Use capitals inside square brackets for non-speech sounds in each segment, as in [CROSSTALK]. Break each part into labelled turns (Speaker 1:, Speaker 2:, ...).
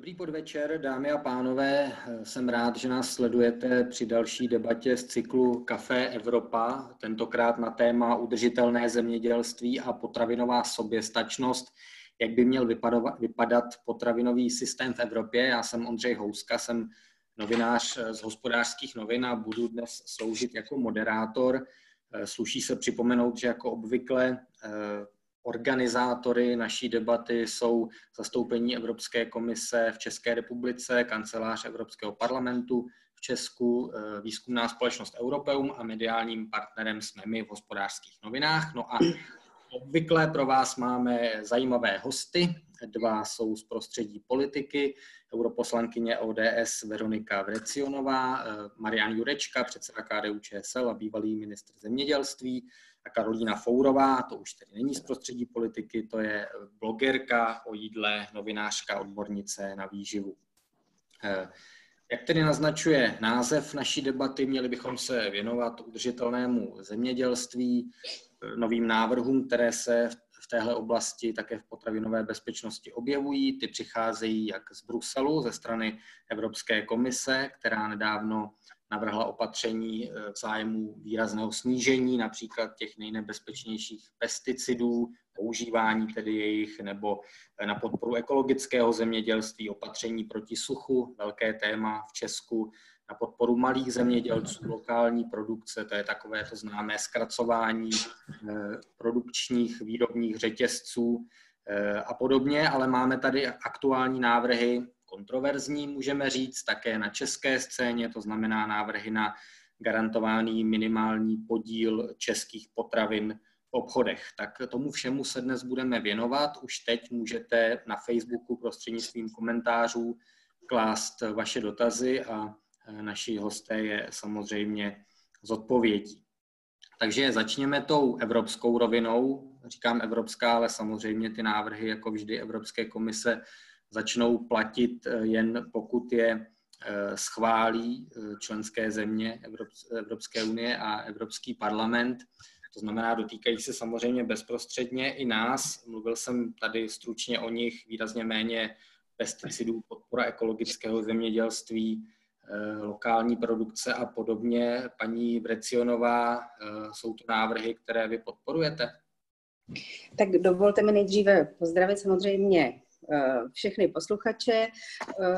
Speaker 1: Dobrý podvečer, dámy a pánové. Jsem rád, že nás sledujete při další debatě z cyklu Café Evropa, tentokrát na téma udržitelné zemědělství a potravinová soběstačnost, jak by měl vypadat potravinový systém v Evropě. Já jsem Ondřej Houska, jsem novinář z hospodářských novin a budu dnes sloužit jako moderátor. Sluší se připomenout, že jako obvykle Organizátory naší debaty jsou zastoupení Evropské komise v České republice, kancelář Evropského parlamentu v Česku, eh, výzkumná společnost Europeum a mediálním partnerem jsme my v hospodářských novinách. No a obvykle pro vás máme zajímavé hosty. Dva jsou z prostředí politiky, europoslankyně ODS Veronika Vrecionová, eh, Marian Jurečka, předseda KDU ČSL a bývalý ministr zemědělství a Karolína Fourová, to už tedy není z prostředí politiky, to je blogerka o jídle, novinářka, odbornice na výživu. Eh, jak tedy naznačuje název naší debaty, měli bychom se věnovat udržitelnému zemědělství, eh, novým návrhům, které se v téhle oblasti také v potravinové bezpečnosti objevují. Ty přicházejí jak z Bruselu, ze strany Evropské komise, která nedávno navrhla opatření eh, v zájmu výrazného snížení například těch nejnebezpečnějších pesticidů, používání tedy jejich, nebo eh, na podporu ekologického zemědělství, opatření proti suchu, velké téma v Česku, na podporu malých zemědělců, lokální produkce, to je takové to známé zkracování eh, produkčních výrobních řetězců a podobně, ale máme tady aktuální návrhy kontroverzní, můžeme říct, také na české scéně, to znamená návrhy na garantovaný minimální podíl českých potravin v obchodech. Tak tomu všemu se dnes budeme věnovat. Už teď můžete na Facebooku prostřednictvím komentářů klást vaše dotazy a naši hosté je samozřejmě zodpovědí. Takže začněme tou evropskou rovinou. Říkám evropská, ale samozřejmě ty návrhy, jako vždy Evropské komise, začnou platit eh, jen pokud je eh, schválí eh, členské země Evropské unie a Evropský parlament. To znamená, dotýkají se samozřejmě bezprostředně i nás. Mluvil jsem tady stručně o nich, výrazně méně pesticidů, podpora ekologického zemědělství, lokální produkce a podobně. Paní Vrecionová, jsou to návrhy, které vy podporujete?
Speaker 2: Tak dovolte mi nejdříve pozdravit samozřejmě všechny posluchače eh,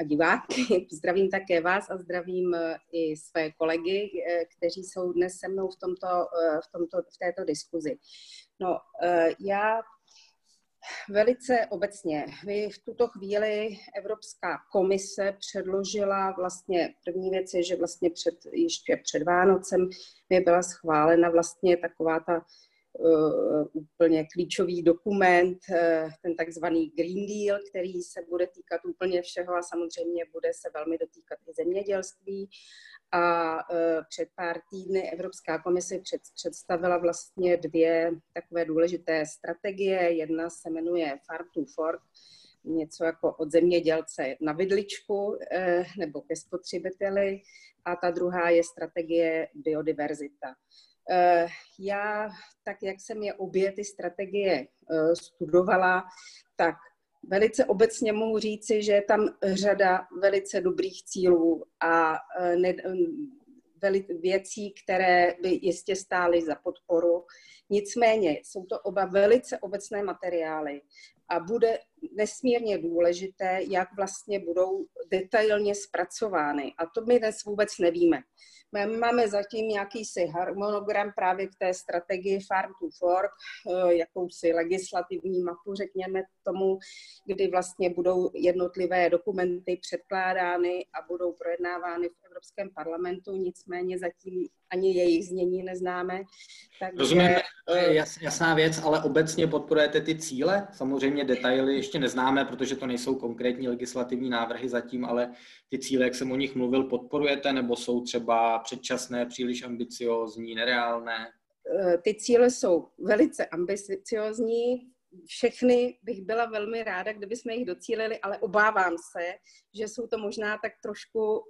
Speaker 2: a diváky. [LAUGHS] Zdravím také vás a zdravím eh, i své kolegy, kteří jsou dnes se mnou v, tomto, v, tomto, v této diskuzi. No, já Velice obecně. Vy v tuto chvíli Evropská komise předložila vlastně, první věc je, že vlastně před, ještě před Vánocem mi byla schválena vlastně taková ta úplně klíčový dokument, uh, ten takzvaný Green Deal, který se bude týkat úplně všeho a samozřejmě bude se velmi dotýkat i zemědělství. A uh, před pár týdny Evropská komise před, představila vlastně dvě takové důležité strategie. Jedna se jmenuje Farm to Fork, něco jako od zemědělce na vidličku nebo ke spotřebiteli a ta druhá je strategie biodiverzita. Eh, já, tak jak jsem je obě ty strategie eh, studovala, tak velice obecně mohu říci, že je tam řada velice dobrých cílů a eh, věcí, které by jistě stály za podporu. Nicméně jsou to oba velice obecné materiály a bude nesmírně důležité, jak vlastně budou detailně zpracovány. A to my dnes vůbec nevíme. Máme zatím jakýsi harmonogram právě k té strategii Farm to Fork, eh, jakousi legislativní mapu, řekněme tomu, kdy vlastně budou jednotlivé dokumenty předkládány a budou projednávány v Evropském parlamentu, nicméně zatím ani jejich znění neznáme.
Speaker 1: Takže, Rozumím, eh, jasná věc, ale obecně podporujete ty cíle? Samozřejmě detaily ještě neznáme, protože to nejsou konkrétní legislativní návrhy zatím, ale ty cíle, jak jsem o nich mluvil, podporujete nebo jsou třeba předčasné, příliš ambiciózní, nereálné?
Speaker 2: Eh, ty cíle jsou velice ambiciozní, všechny bych byla velmi ráda, kdyby jsme jich docílili, ale obávám se, že jsou to možná tak trošku,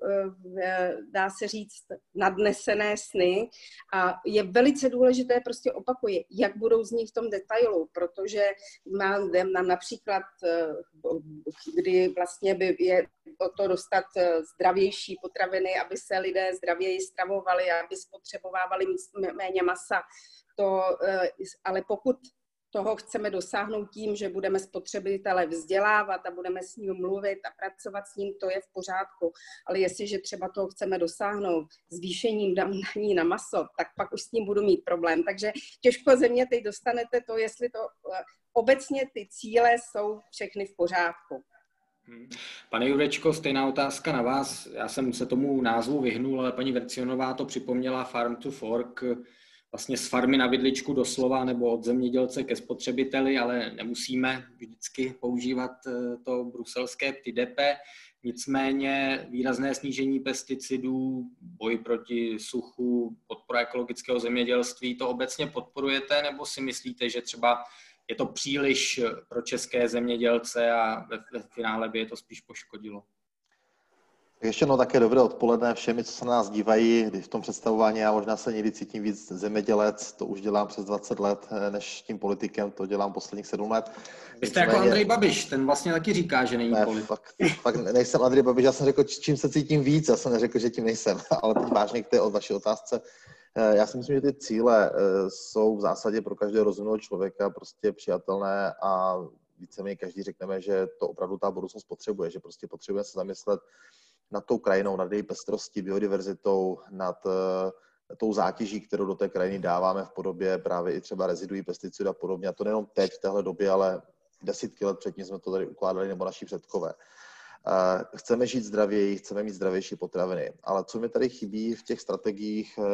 Speaker 2: eh, dá se říct, nadnesené sny. A je velice důležité, prostě opakuji, jak budou z nich v tom detailu, protože mám nám například, eh, kdy vlastně by je o to dostat eh, zdravější potraviny, aby se lidé zdravěji stravovali, aby spotřebovávali méně masa, to, ale pokud toho chceme dosáhnout tím, že budeme spotřebitele vzdělávat a budeme s ním mluvit a pracovat s ním, to je v pořádku. Ale jestliže třeba toho chceme dosáhnout zvýšením daní na maso, tak pak už s tím budu mít problém. Takže těžko ze mě teď dostanete to, jestli to eh, obecně ty cíle jsou všechny v pořádku.
Speaker 1: Hmm. Pane Jurečko, stejná otázka na vás. Já jsem se tomu názvu vyhnul, ale paní Vercionová to připomněla Farm to Fork vlastně z farmy na vidličku doslova nebo od zemědělce ke spotřebiteli, ale nemusíme vždycky používat eh, to bruselské PTDP. Nicméně výrazné snížení pesticidů, boj proti suchu, podpora ekologického zemědělství, to obecně podporujete nebo si myslíte, že třeba je to příliš pro české zemědělce a ve finále by je to spíš poškodilo?
Speaker 3: Ještě no také dobré odpoledne všemi, co se na nás dívají. V tom představování já možná se někdy cítím víc zemědělec, to už dělám přes 20 let, eh, než tím politikem, to dělám posledních 7 let.
Speaker 1: Vy jste jako Andrej Babiš, ten vlastně taky říká, že není ne, politik.
Speaker 3: Fakt, fakt nejsem Andrej Babiš, já jsem řekl, čím se cítím víc, já jsem neřekl, že tím nejsem, [LAUGHS] ale teď vážně k té od vaší otázce. Eh, já si myslím, že ty cíle eh, jsou v zásadě pro každého rozumného člověka prostě přijatelné a víceméně každý řekneme, že to opravdu ta budoucnost potřebuje, že prostě potřebuje se zamyslet nad tou krajinou, nad její pestrostí, biodiverzitou, nad uh, tou zátěží, kterou do té krajiny dáváme v podobě právě i třeba reziduí pesticidů a podobně. A to nejenom teď, v téhle době, ale desítky let předtím jsme to tady ukládali, nebo naši předkové. Uh, chceme žít zdravěji, chceme mít zdravější potraviny, ale co mi tady chybí v těch strategiích, uh,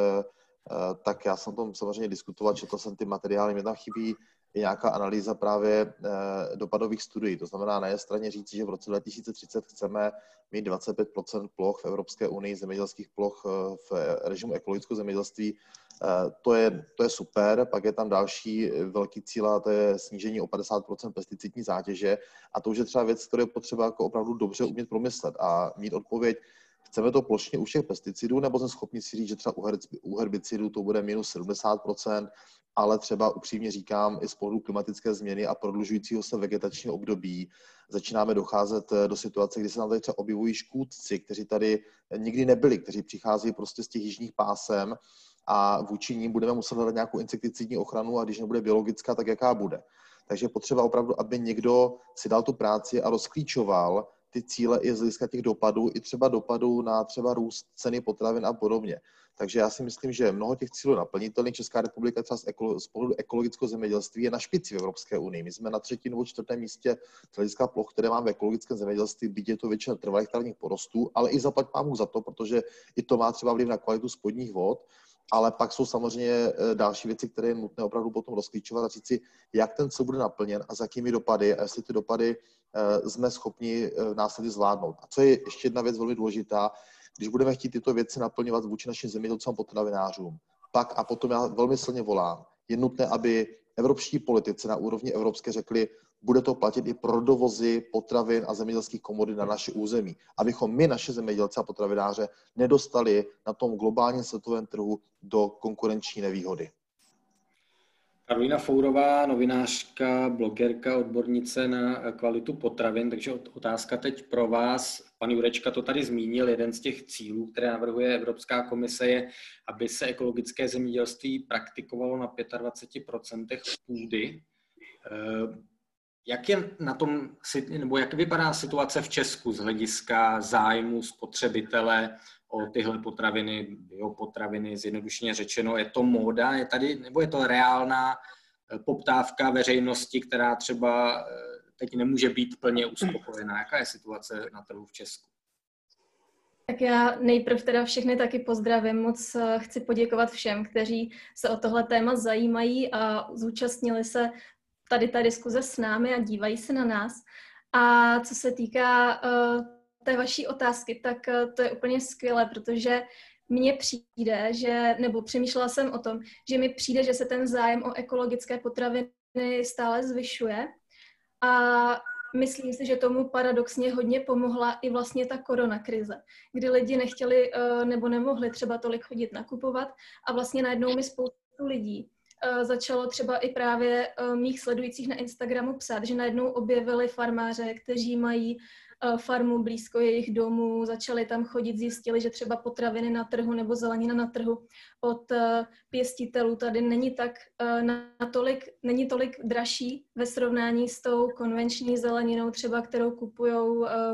Speaker 3: tak já jsem tom samozřejmě diskutoval, četl jsem ty materiály, mě tam chybí je nějaká analýza právě eh, dopadových studií. To znamená na jedné straně říct, že v roce 2030 chceme mít 25% ploch v Evropské unii, zemědělských ploch eh, v režimu ekologického zemědělství. Eh, to je, to je super, pak je tam další velký cíl a to je snížení o 50% pesticidní zátěže a to už je třeba věc, kterou je potřeba jako opravdu dobře umět promyslet a mít odpověď, Chceme to plošně u všech pesticidů, nebo jsme schopni si říct, že třeba u herbicidů to bude minus 70%, ale třeba upřímně říkám, i z pohledu klimatické změny a prodlužujícího se vegetačního období začínáme docházet eh, do situace, kdy se nám tady třeba objevují škůdci, kteří tady nikdy nebyli, kteří přichází prostě z těch jižních pásem a vůči ním budeme muset hledat nějakou insekticidní ochranu a když nebude biologická, tak jaká bude. Takže potřeba opravdu, aby někdo si dal tu práci a rozklíčoval ty cíle i z hlediska těch dopadů, i třeba dopadů na třeba růst ceny potravin a podobně. Takže já si myslím, že mnoho těch cílů je naplnitelných. Česká republika třeba z, ekolo, z pohledu ekologického zemědělství je na špici v Evropské unii. My jsme na třetím nebo čtvrtém místě z hlediska ploch, které máme v ekologickém zemědělství, byť je to většina trvalých travních porostů, ale i zaplať pámu za to, protože i to má třeba vliv na kvalitu spodních vod. Ale pak jsou samozřejmě eh, další věci, které je nutné opravdu potom rozklíčovat a říct si, jak ten cíl bude naplněn a s jakými dopady a jestli ty dopady jsme schopni eh, následně zvládnout. A co je ještě jedna věc velmi důležitá, když budeme chtít tyto věci naplňovat vůči našim zemědělcům a potravinářům, pak a potom já velmi silně volám, je nutné, aby evropští politici na úrovni evropské řekli, bude to platit i pro dovozy potravin a zemědělských komodit na naše území. Abychom my, naše zemědělce a potravináře, nedostali na tom globálním světovém trhu do konkurenční nevýhody.
Speaker 1: Karolina Fourová, novinářka, blogerka, odbornice na kvalitu potravin, takže otázka teď pro vás. Pan Jurečka to tady zmínil, jeden z těch cílů, které navrhuje Evropská komise, je, aby se ekologické zemědělství praktikovalo na 25% půdy. Eh, jak je na tom, nebo jak vypadá situace v Česku z hlediska zájmu spotřebitele o tyhle potraviny, biopotraviny, zjednodušeně řečeno, je to móda, je tady, nebo je to reálná eh, poptávka veřejnosti, která třeba eh, teď nemůže být plně uspokojená. Jaká je situace na trhu v Česku?
Speaker 4: Tak já nejprv teda všechny taky pozdravím. Moc eh, chci poděkovat všem, kteří se o tohle téma zajímají a zúčastnili se tady ta diskuze s námi a dívají se na nás. A co se týká té vaší otázky, tak uh, to je úplně skvělé, protože mně přijde, že, nebo přemýšlela jsem o tom, že mi přijde, že se ten zájem o ekologické potraviny stále zvyšuje. A myslím si, že tomu paradoxně hodně pomohla i vlastně ta korona krize, kdy lidi nechtěli eh, nebo nemohli třeba tolik chodit nakupovat. A vlastně najednou mi spoustu lidí eh, začalo třeba i právě eh, mých sledujících na Instagramu psát, že najednou objevili farmáře, kteří mají Eh, farmu blízko jejich domů, začali tam chodit, zjistili, že třeba potraviny na trhu nebo zelenina na trhu od eh, pěstitelů tady není tak eh, natolik, není tolik dražší ve srovnání s tou konvenční zeleninou třeba, kterou kupují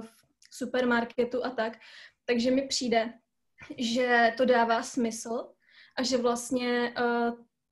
Speaker 4: v supermarketu a tak. Takže mi přijde, že to dává smysl a že vlastně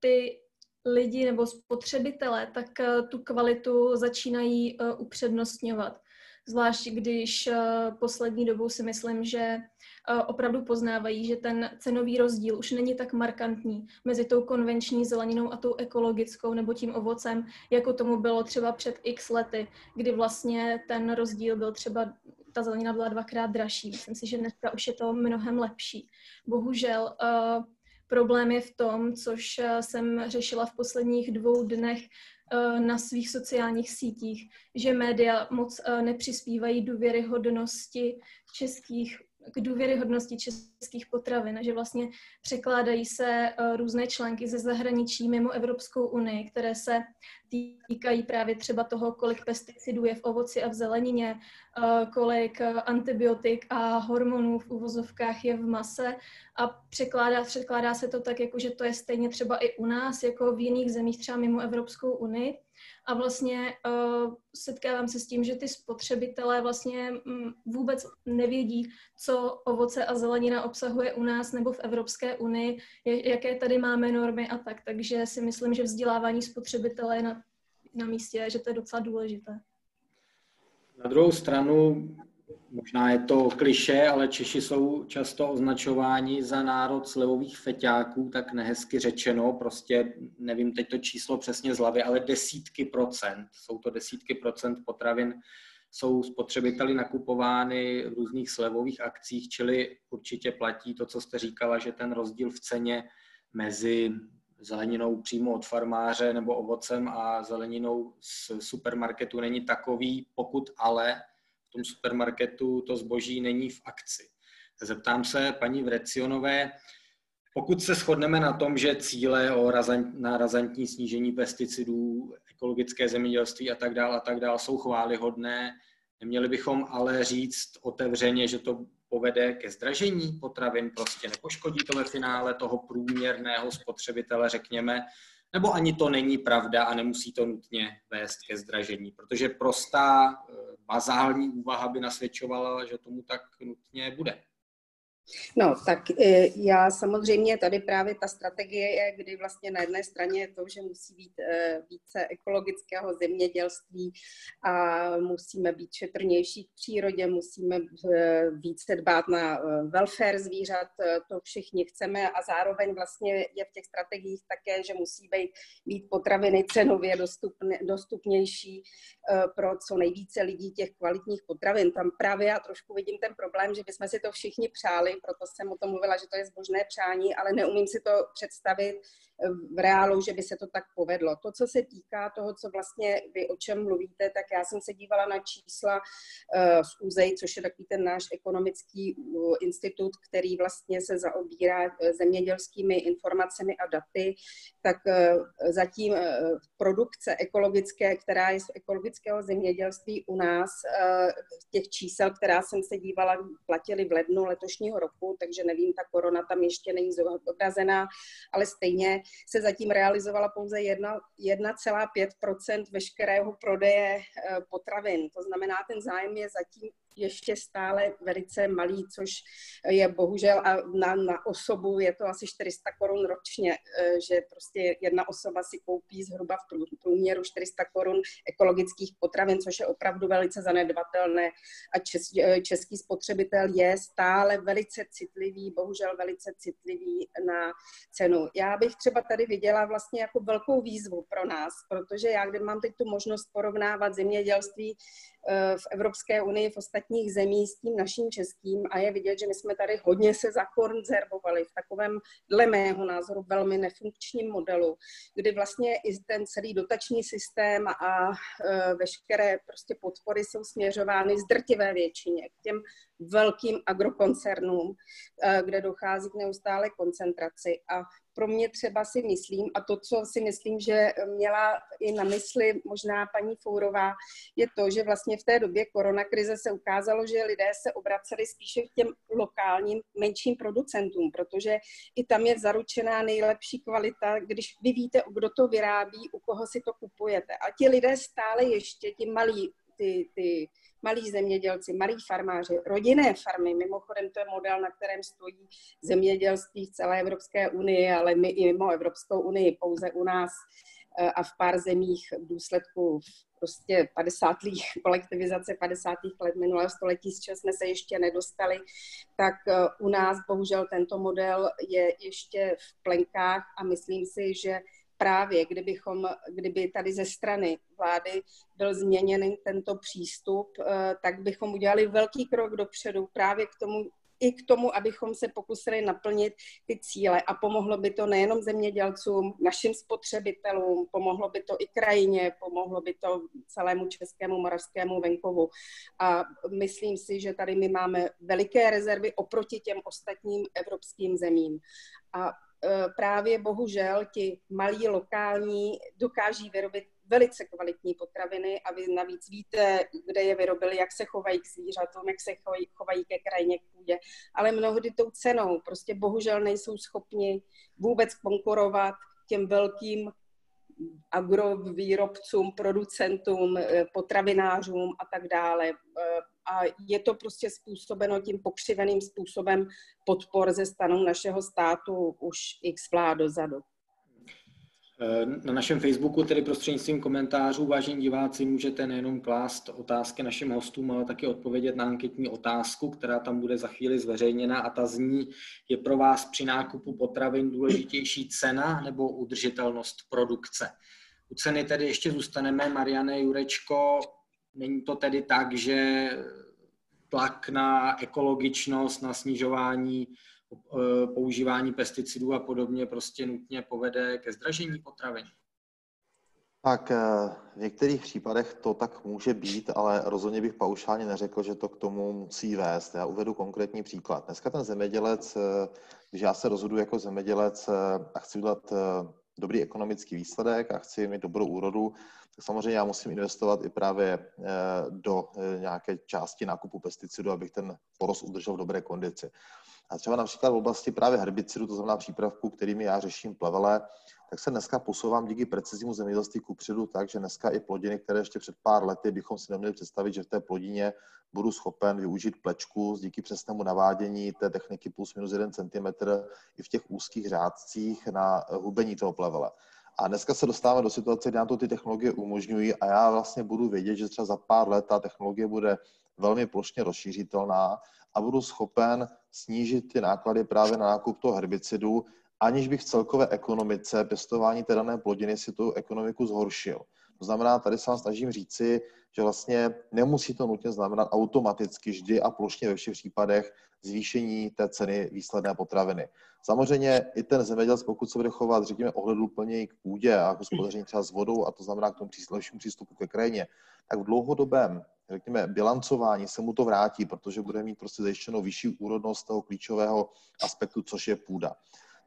Speaker 4: ty lidi nebo spotřebitelé tak tu kvalitu začínají upřednostňovat zvlášť když eh, poslední dobou si myslím, že eh, opravdu poznávají, že ten cenový rozdíl už není tak markantní mezi tou konvenční zeleninou a tou ekologickou nebo tím ovocem, jako tomu bylo třeba před x lety, kdy vlastně ten rozdíl byl třeba, ta zelenina byla dvakrát dražší. Myslím si, že dneska už je to mnohem lepší. Bohužel uh, problém je v tom, což jsem řešila v posledních dvou dnech Eh, na svých sociálních sítích, že média moc eh, nepřispívají důvěryhodnosti českých k důvěryhodnosti českých potravin, že vlastně překládají se eh, různé články ze zahraničí mimo Evropskou unii, které se týkají právě třeba toho, kolik pesticidů je v ovoci a v zelenině, eh, kolik antibiotik a hormonů v uvozovkách je v mase. A překládá, překládá se to tak, jako že to je stejně třeba i u nás, jako v jiných zemích třeba mimo Evropskou unii a vlastně uh, setkávám se s tím, že ty spotřebitelé vlastně um, vůbec nevědí, co ovoce a zelenina obsahuje u nás nebo v Evropské unii, jaké tady máme normy a tak. Takže si myslím, že vzdělávání spotřebitele je na, na místě, že to je docela důležité.
Speaker 1: Na druhou stranu Možná je to kliše, ale Češi jsou často označováni za národ slevových feťáků, tak nehezky řečeno, prostě nevím teď to číslo přesně z hlavy, ale desítky procent, jsou to desítky procent potravin, jsou spotřebiteli nakupovány v různých slevových akcích, čili určitě platí to, co jste říkala, že ten rozdíl v ceně mezi zeleninou přímo od farmáře nebo ovocem a zeleninou z supermarketu není takový, pokud ale tom supermarketu to zboží není v akci. Zeptám se paní Vrecionové, pokud se shodneme na tom, že cíle o razant, na razantní snížení pesticidů, ekologické zemědělství a tak dále a tak dále jsou chválihodné, neměli bychom ale říct otevřeně, že to povede ke zdražení potravin, prostě nepoškodí to ve finále toho průměrného spotřebitele, řekněme, nebo ani to není pravda a nemusí to nutně vést ke zdražení, protože prostá eh, bazální úvaha by nasvědčovala, že tomu tak nutně bude.
Speaker 2: No, tak e, já samozřejmě tady právě ta strategie je, kdy vlastně na jedné straně je to, že musí být e, více ekologického zemědělství a musíme být šetrnější k přírodě, musíme e, více dbát na welfare zvířat, to všichni chceme a zároveň vlastně je v těch strategiích také, že musí být, být potraviny cenově dostupně, dostupnější pro co nejvíce lidí těch kvalitních potravin. Tam právě já trošku vidím ten problém, že bychom si to všichni přáli, proto jsem o tom mluvila, že to je zbožné přání, ale neumím si to představit eh, v reálu, že by se to tak povedlo. To, co se týká toho, co vlastně vy o čem mluvíte, tak já jsem se dívala na čísla eh, z UZEJ, což je takový ten náš ekonomický institut, který vlastně se zaobírá eh, zemědělskými informacemi a daty, tak zatím produkce ekologické, která je z ekologického zemědělství u nás, těch čísel, která jsem se dívala, platily v lednu letošního roku, roku, takže nevím, ta korona tam ještě není zobrazená, ale stejně se zatím realizovala pouze 1,5% veškerého prodeje eh, potravin. To znamená, ten zájem je zatím ještě stále velice malý, což je bohužel a na, na osobu je to asi 400 korun ročně, eh, že prostě jedna osoba si koupí zhruba v průměru 400 korun ekologických potravin, což je opravdu velice zanedbatelné a čes, eh, český spotřebitel je stále velice citlivý, bohužel velice citlivý na cenu. Já bych třeba tady viděla vlastně jako velkou výzvu pro nás, protože já, když mám teď tu možnost porovnávat zemědělství eh, v Evropské unii v ostatních ostatních zemí s tím naším českým a je vidět, že my jsme tady hodně se zakonzervovali v takovém, dle mého názoru, velmi nefunkčním modelu, kdy vlastně i ten celý dotační systém a e, veškeré prostě podpory jsou směřovány z drtivé většině k těm velkým agrokoncernům, e, kde dochází k neustále koncentraci. A pro mě třeba si myslím, a to, co si myslím, že měla i na mysli možná paní Fourová, je to, že vlastně v té době koronakrize se ukázalo, že lidé se obraceli spíše k těm lokálním menším producentům, protože i tam je zaručená nejlepší kvalita, když vy víte, kdo to vyrábí, u koho si to kupujete. A ti lidé stále ještě, ti malí, ty, ty malí zemědělci, malí farmáři, rodinné farmy, mimochodem to je model, na kterém stojí zemědělství v celé Evropské unii, ale my i mimo Evropskou unii, pouze u nás eh, a v pár zemích v důsledku prostě 50. [LAUGHS] kolektivizace 50. let minulého století, z čeho jsme se ještě nedostali, tak eh, u nás bohužel tento model je ještě v plenkách a myslím si, že právě kdybychom, kdyby tady ze strany vlády byl změněn tento přístup, eh, tak bychom udělali velký krok dopředu právě k tomu, i k tomu, abychom se pokusili naplnit ty cíle a pomohlo by to nejenom zemědělcům, našim spotřebitelům, pomohlo by to i krajině, pomohlo by to celému českému moravskému venkovu. A myslím si, že tady my máme veliké rezervy oproti těm ostatním evropským zemím. A právě bohužel ti malí lokální dokáží vyrobit velice kvalitní potraviny a vy navíc víte, kde je vyrobili, jak se chovají k zvířatům, jak se chovají, chovají ke krajině, k půdě, ale mnohdy tou cenou prostě bohužel nejsou schopni vůbec konkurovat těm velkým agrovýrobcům, producentům, eh, potravinářům a tak dále. A je to prostě způsobeno tím pokřiveným způsobem podpor ze stanu našeho státu už x vlád dozadu.
Speaker 1: Eh, na našem Facebooku, tedy prostřednictvím komentářů, vážení diváci, můžete nejenom klást otázky našim hostům, ale taky odpovědět na anketní otázku, která tam bude za chvíli zveřejněna a ta zní, je pro vás při nákupu potravin důležitější cena nebo udržitelnost produkce? U ceny tedy ještě zůstaneme. Mariane Jurečko, Není to tedy tak, že tlak na ekologičnost, na snižování eh, používání pesticidů a podobně prostě nutně povede ke zdražení potravin?
Speaker 3: Tak eh, v některých případech to tak může být, ale rozhodně bych paušálně neřekl, že to k tomu musí vést. Já uvedu konkrétní příklad. Dneska ten zemědělec, eh, když já se rozhodu jako zemědělec a chci udělat dobrý ekonomický výsledek a chci mít dobrou úrodu, tak samozřejmě já musím investovat i právě eh, do eh, nějaké části nákupu pesticidů, abych ten porost udržel v dobré kondici. A třeba například v oblasti právě herbicidů, to znamená přípravků, kterými já řeším plevele, tak se dneska posouvám díky preciznímu zemědělství kupředu tak, že dneska i plodiny, které ještě před pár lety bychom si neměli představit, že v té plodině budu schopen využít plečku díky přesnému navádění té techniky plus minus 1 cm i v těch úzkých řádcích na hubení toho plevele. A dneska se dostáváme do situace, kdy nám to ty technologie umožňují a já vlastně budu vědět, že třeba za pár let ta technologie bude velmi plošně rozšířitelná a budu schopen snížit ty náklady právě na nákup toho herbicidu, aniž bych v celkové ekonomice pěstování té dané plodiny si tu ekonomiku zhoršil. To znamená, tady se vám snažím říci, že vlastně nemusí to nutně znamenat automaticky vždy a plošně ve všech případech zvýšení té ceny výsledné potraviny. Samozřejmě i ten zemědělec, pokud se bude chovat, řekněme, ohleduplněji k půdě a hospodaření třeba s vodou, a to znamená k tomu lepšímu přístupu ke krajině, tak v dlouhodobém, řekněme, bilancování se mu to vrátí, protože bude mít prostě zajištěnou vyšší úrodnost toho klíčového aspektu, což je půda.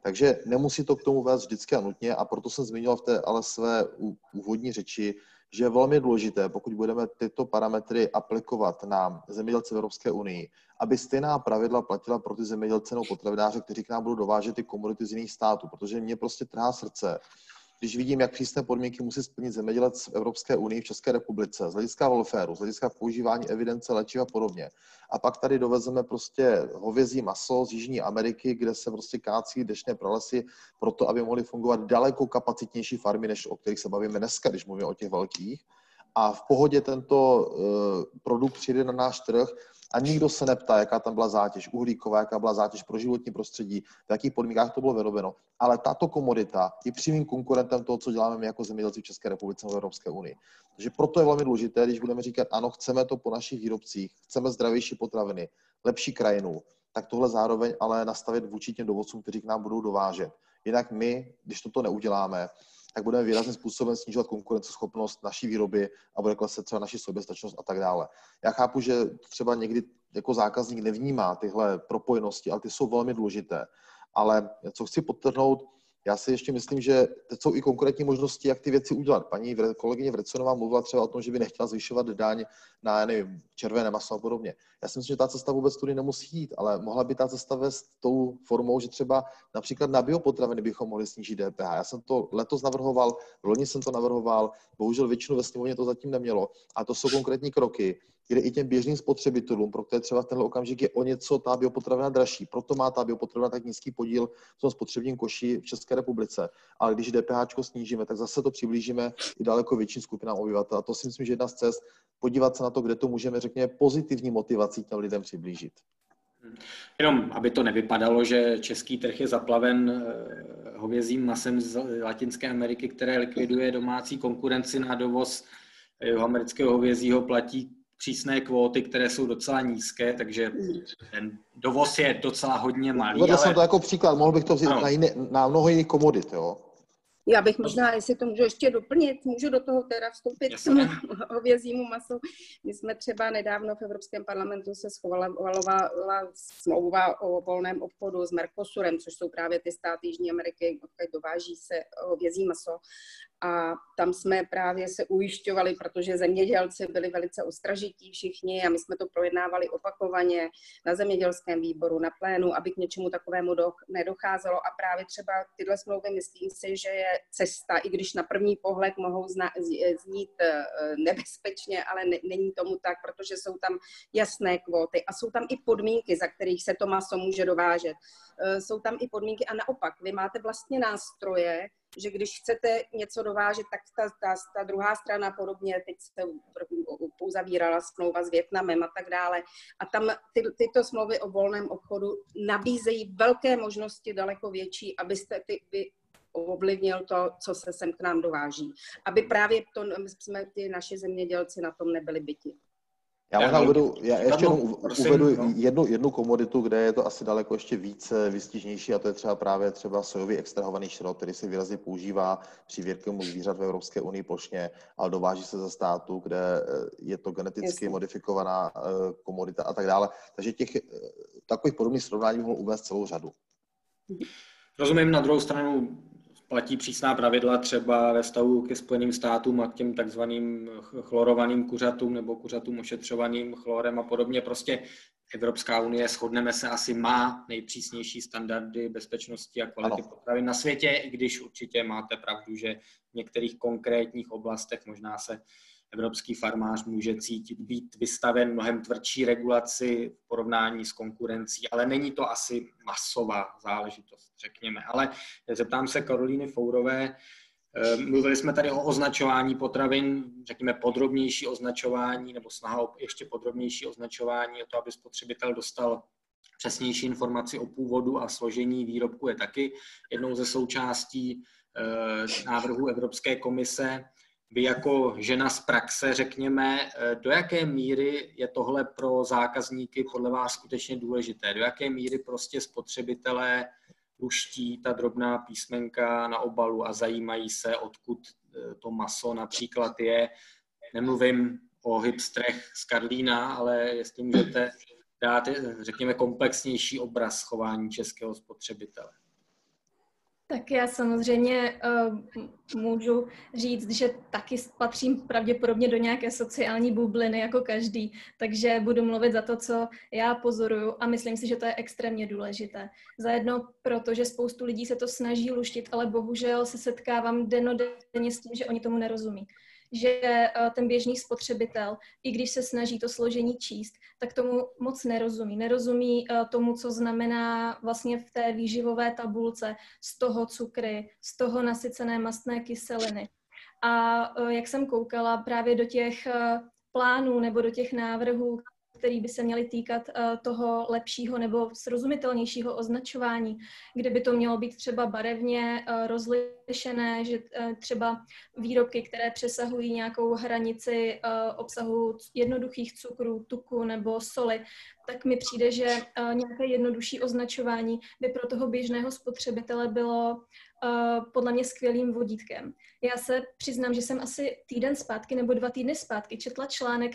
Speaker 3: Takže nemusí to k tomu vést vždycky a nutně. A proto jsem zmiňoval v té ale své úvodní řeči, že je velmi důležité, pokud budeme tyto parametry aplikovat na zemědělce v Evropské unii, aby stejná pravidla platila pro ty zemědělce nebo potravináře, kteří k nám budou dovážet ty komodity z jiných států, protože mě prostě trhá srdce, když vidím, jak přísné podmínky musí splnit zemědělec v Evropské unii, v České republice, z hlediska welfareu, z hlediska používání evidence léčiv a podobně. A pak tady dovezeme prostě hovězí maso z Jižní Ameriky, kde se prostě kácí dešné pralesy proto, aby mohly fungovat daleko kapacitnější farmy, než o kterých se bavíme dneska, když mluvíme o těch velkých. A v pohodě tento produkt přijde na náš trh a nikdo se neptá, jaká tam byla zátěž uhlíková, jaká byla zátěž pro životní prostředí, v jakých podmínkách to bylo vyrobeno. Ale tato komodita je přímým konkurentem toho, co děláme my jako zemědělci v České republice v Evropské unii. Takže proto je velmi důležité, když budeme říkat, ano, chceme to po našich výrobcích, chceme zdravější potraviny, lepší krajinu, tak tohle zároveň ale nastavit vůči těm dovozcům, kteří k nám budou dovážet. Jinak my, když toto neuděláme, tak budeme výrazným způsobem snižovat konkurenceschopnost naší výroby a bude klesat třeba naši soběstačnost a tak dále. Já chápu, že třeba někdy jako zákazník nevnímá tyhle propojenosti, ale ty jsou velmi důležité. Ale co chci podtrhnout, já si ještě myslím, že teď jsou i konkrétní možnosti, jak ty věci udělat. Paní kolegyně Vreconová mluvila třeba o tom, že by nechtěla zvyšovat daň na nevím, červené maso a podobně. Já si myslím, že ta cesta vůbec tudy nemusí jít, ale mohla by ta cesta vést tou formou, že třeba například na biopotraviny bychom mohli snížit DPH. Já jsem to letos navrhoval, loni jsem to navrhoval, bohužel většinu ve sněmovně to zatím nemělo. A to jsou konkrétní kroky, kde i těm běžným spotřebitelům, pro které třeba v tenhle okamžik je o něco ta biopotravina dražší. Proto má ta biopotravina tak nízký podíl v tom spotřebním koši v České republice. Ale když DPH snížíme, tak zase to přiblížíme i daleko větším skupinám obyvatel. A to si myslím, že jedna z cest podívat se na to, kde to můžeme, řekněme, pozitivní motivací těm lidem přiblížit.
Speaker 1: Jenom, aby to nevypadalo, že český trh je zaplaven eh, hovězím masem z Latinské Ameriky, které likviduje domácí konkurenci na dovoz amerického hovězího, platí přísné kvóty, které jsou docela nízké, takže ten dovoz je docela hodně malý.
Speaker 3: Uvedl ale... jsem to jako příklad, mohl bych to vzít na, jiné, na mnoho jiných komodit, jo?
Speaker 2: Já bych možná, jestli to můžu ještě doplnit, můžu do toho teda vstoupit k tomu [LAUGHS] hovězímu masu. My jsme třeba nedávno v Evropském parlamentu se schvalovala smlouva o volném obchodu s Mercosurem, což jsou právě ty státy Jižní Ameriky, odkud dováží se hovězí maso a tam jsme právě se ujišťovali, protože zemědělci byli velice ostražití všichni a my jsme to projednávali opakovaně na zemědělském výboru, na plénu, aby k něčemu takovému do, nedocházelo a právě třeba tyhle smlouvy myslím si, že je cesta, i když na první pohled mohou zna, znít eh, nebezpečně, ale ne, není tomu tak, protože jsou tam jasné kvóty a jsou tam i podmínky, za kterých se to maso může dovážet. Eh, jsou tam i podmínky a naopak, vy máte vlastně nástroje, že když chcete něco dovážet, tak ta, ta, ta druhá strana podobně, teď se uzavírala smlouva s Větnamem a tak dále. A tam ty, tyto smlouvy o volném obchodu nabízejí velké možnosti daleko větší, abyste ty, vy ovlivnil to, co se sem k nám dováží. Aby právě to, jsme ty naši zemědělci na tom nebyli byti.
Speaker 3: Já možná uvedu, já ještě jenom uvedu no. jednu, jednu komoditu, kde je to asi daleko ještě více vystižnější a to je třeba právě třeba sojový extrahovaný šrot, který se výrazně používá při výrobku zvířat v Evropské unii plošně, ale dováží se ze státu, kde eh, je to geneticky Jasně. modifikovaná eh, komodita a tak dále. Takže těch eh, takových podobných srovnání mohl uvést celou řadu.
Speaker 1: Rozumím, na druhou stranu platí přísná pravidla třeba ve stavu ke Spojeným státům a k těm takzvaným chlorovaným kuřatům nebo kuřatům ošetřovaným chlorem a podobně. Prostě Evropská unie, shodneme se, asi má nejpřísnější standardy bezpečnosti a kvality ano. potravin na světě, i když určitě máte pravdu, že v některých konkrétních oblastech možná se evropský farmář může cítit být vystaven mnohem tvrdší regulaci v porovnání s konkurencí, ale není to asi masová záležitost, řekněme. Ale zeptám se Karolíny Fourové, eh, Mluvili jsme tady o označování potravin, řekněme podrobnější označování nebo snaha o ještě podrobnější označování o to, aby spotřebitel dostal přesnější informaci o původu a složení výrobku je taky jednou ze součástí eh, návrhu Evropské komise vy jako žena z praxe, řekněme, eh, do jaké míry je tohle pro zákazníky podle vás skutečně důležité? Do jaké míry prostě spotřebitelé luští ta drobná písmenka na obalu a zajímají se, odkud eh, to maso například je. Nemluvím o hipstrech z Karlína, ale jestli můžete dát, eh, řekněme, komplexnější obraz chování českého spotřebitele.
Speaker 4: Tak já samozřejmě uh, můžu říct, že taky patřím pravděpodobně do nějaké sociální bubliny jako každý, takže budu mluvit za to, co já pozoruju a myslím si, že to je extrémně důležité. Zajedno proto, že spoustu lidí se to snaží luštit, ale bohužel se setkávám denodenně s tím, že oni tomu nerozumí že eh, ten běžný spotřebitel, i když se snaží to složení číst, tak tomu moc nerozumí. Nerozumí eh, tomu, co znamená vlastně v té výživové tabulce z toho cukry, z toho nasycené mastné kyseliny. A jak jsem koukala právě do těch plánů nebo do těch návrhů, který by se měly týkat uh, toho lepšího nebo srozumitelnějšího označování, kde by to mělo být třeba barevně uh, rozlišené, že uh, třeba výrobky, které přesahují nějakou hranici obsahu jednoduchých cukrů, tuku nebo soli, tak mi přijde, že nějaké jednodušší označování by pro toho běžného spotřebitele bylo podle mě skvělým vodítkem. Já se přiznám, že jsem asi týden zpátky nebo dva týdny zpátky četla článek,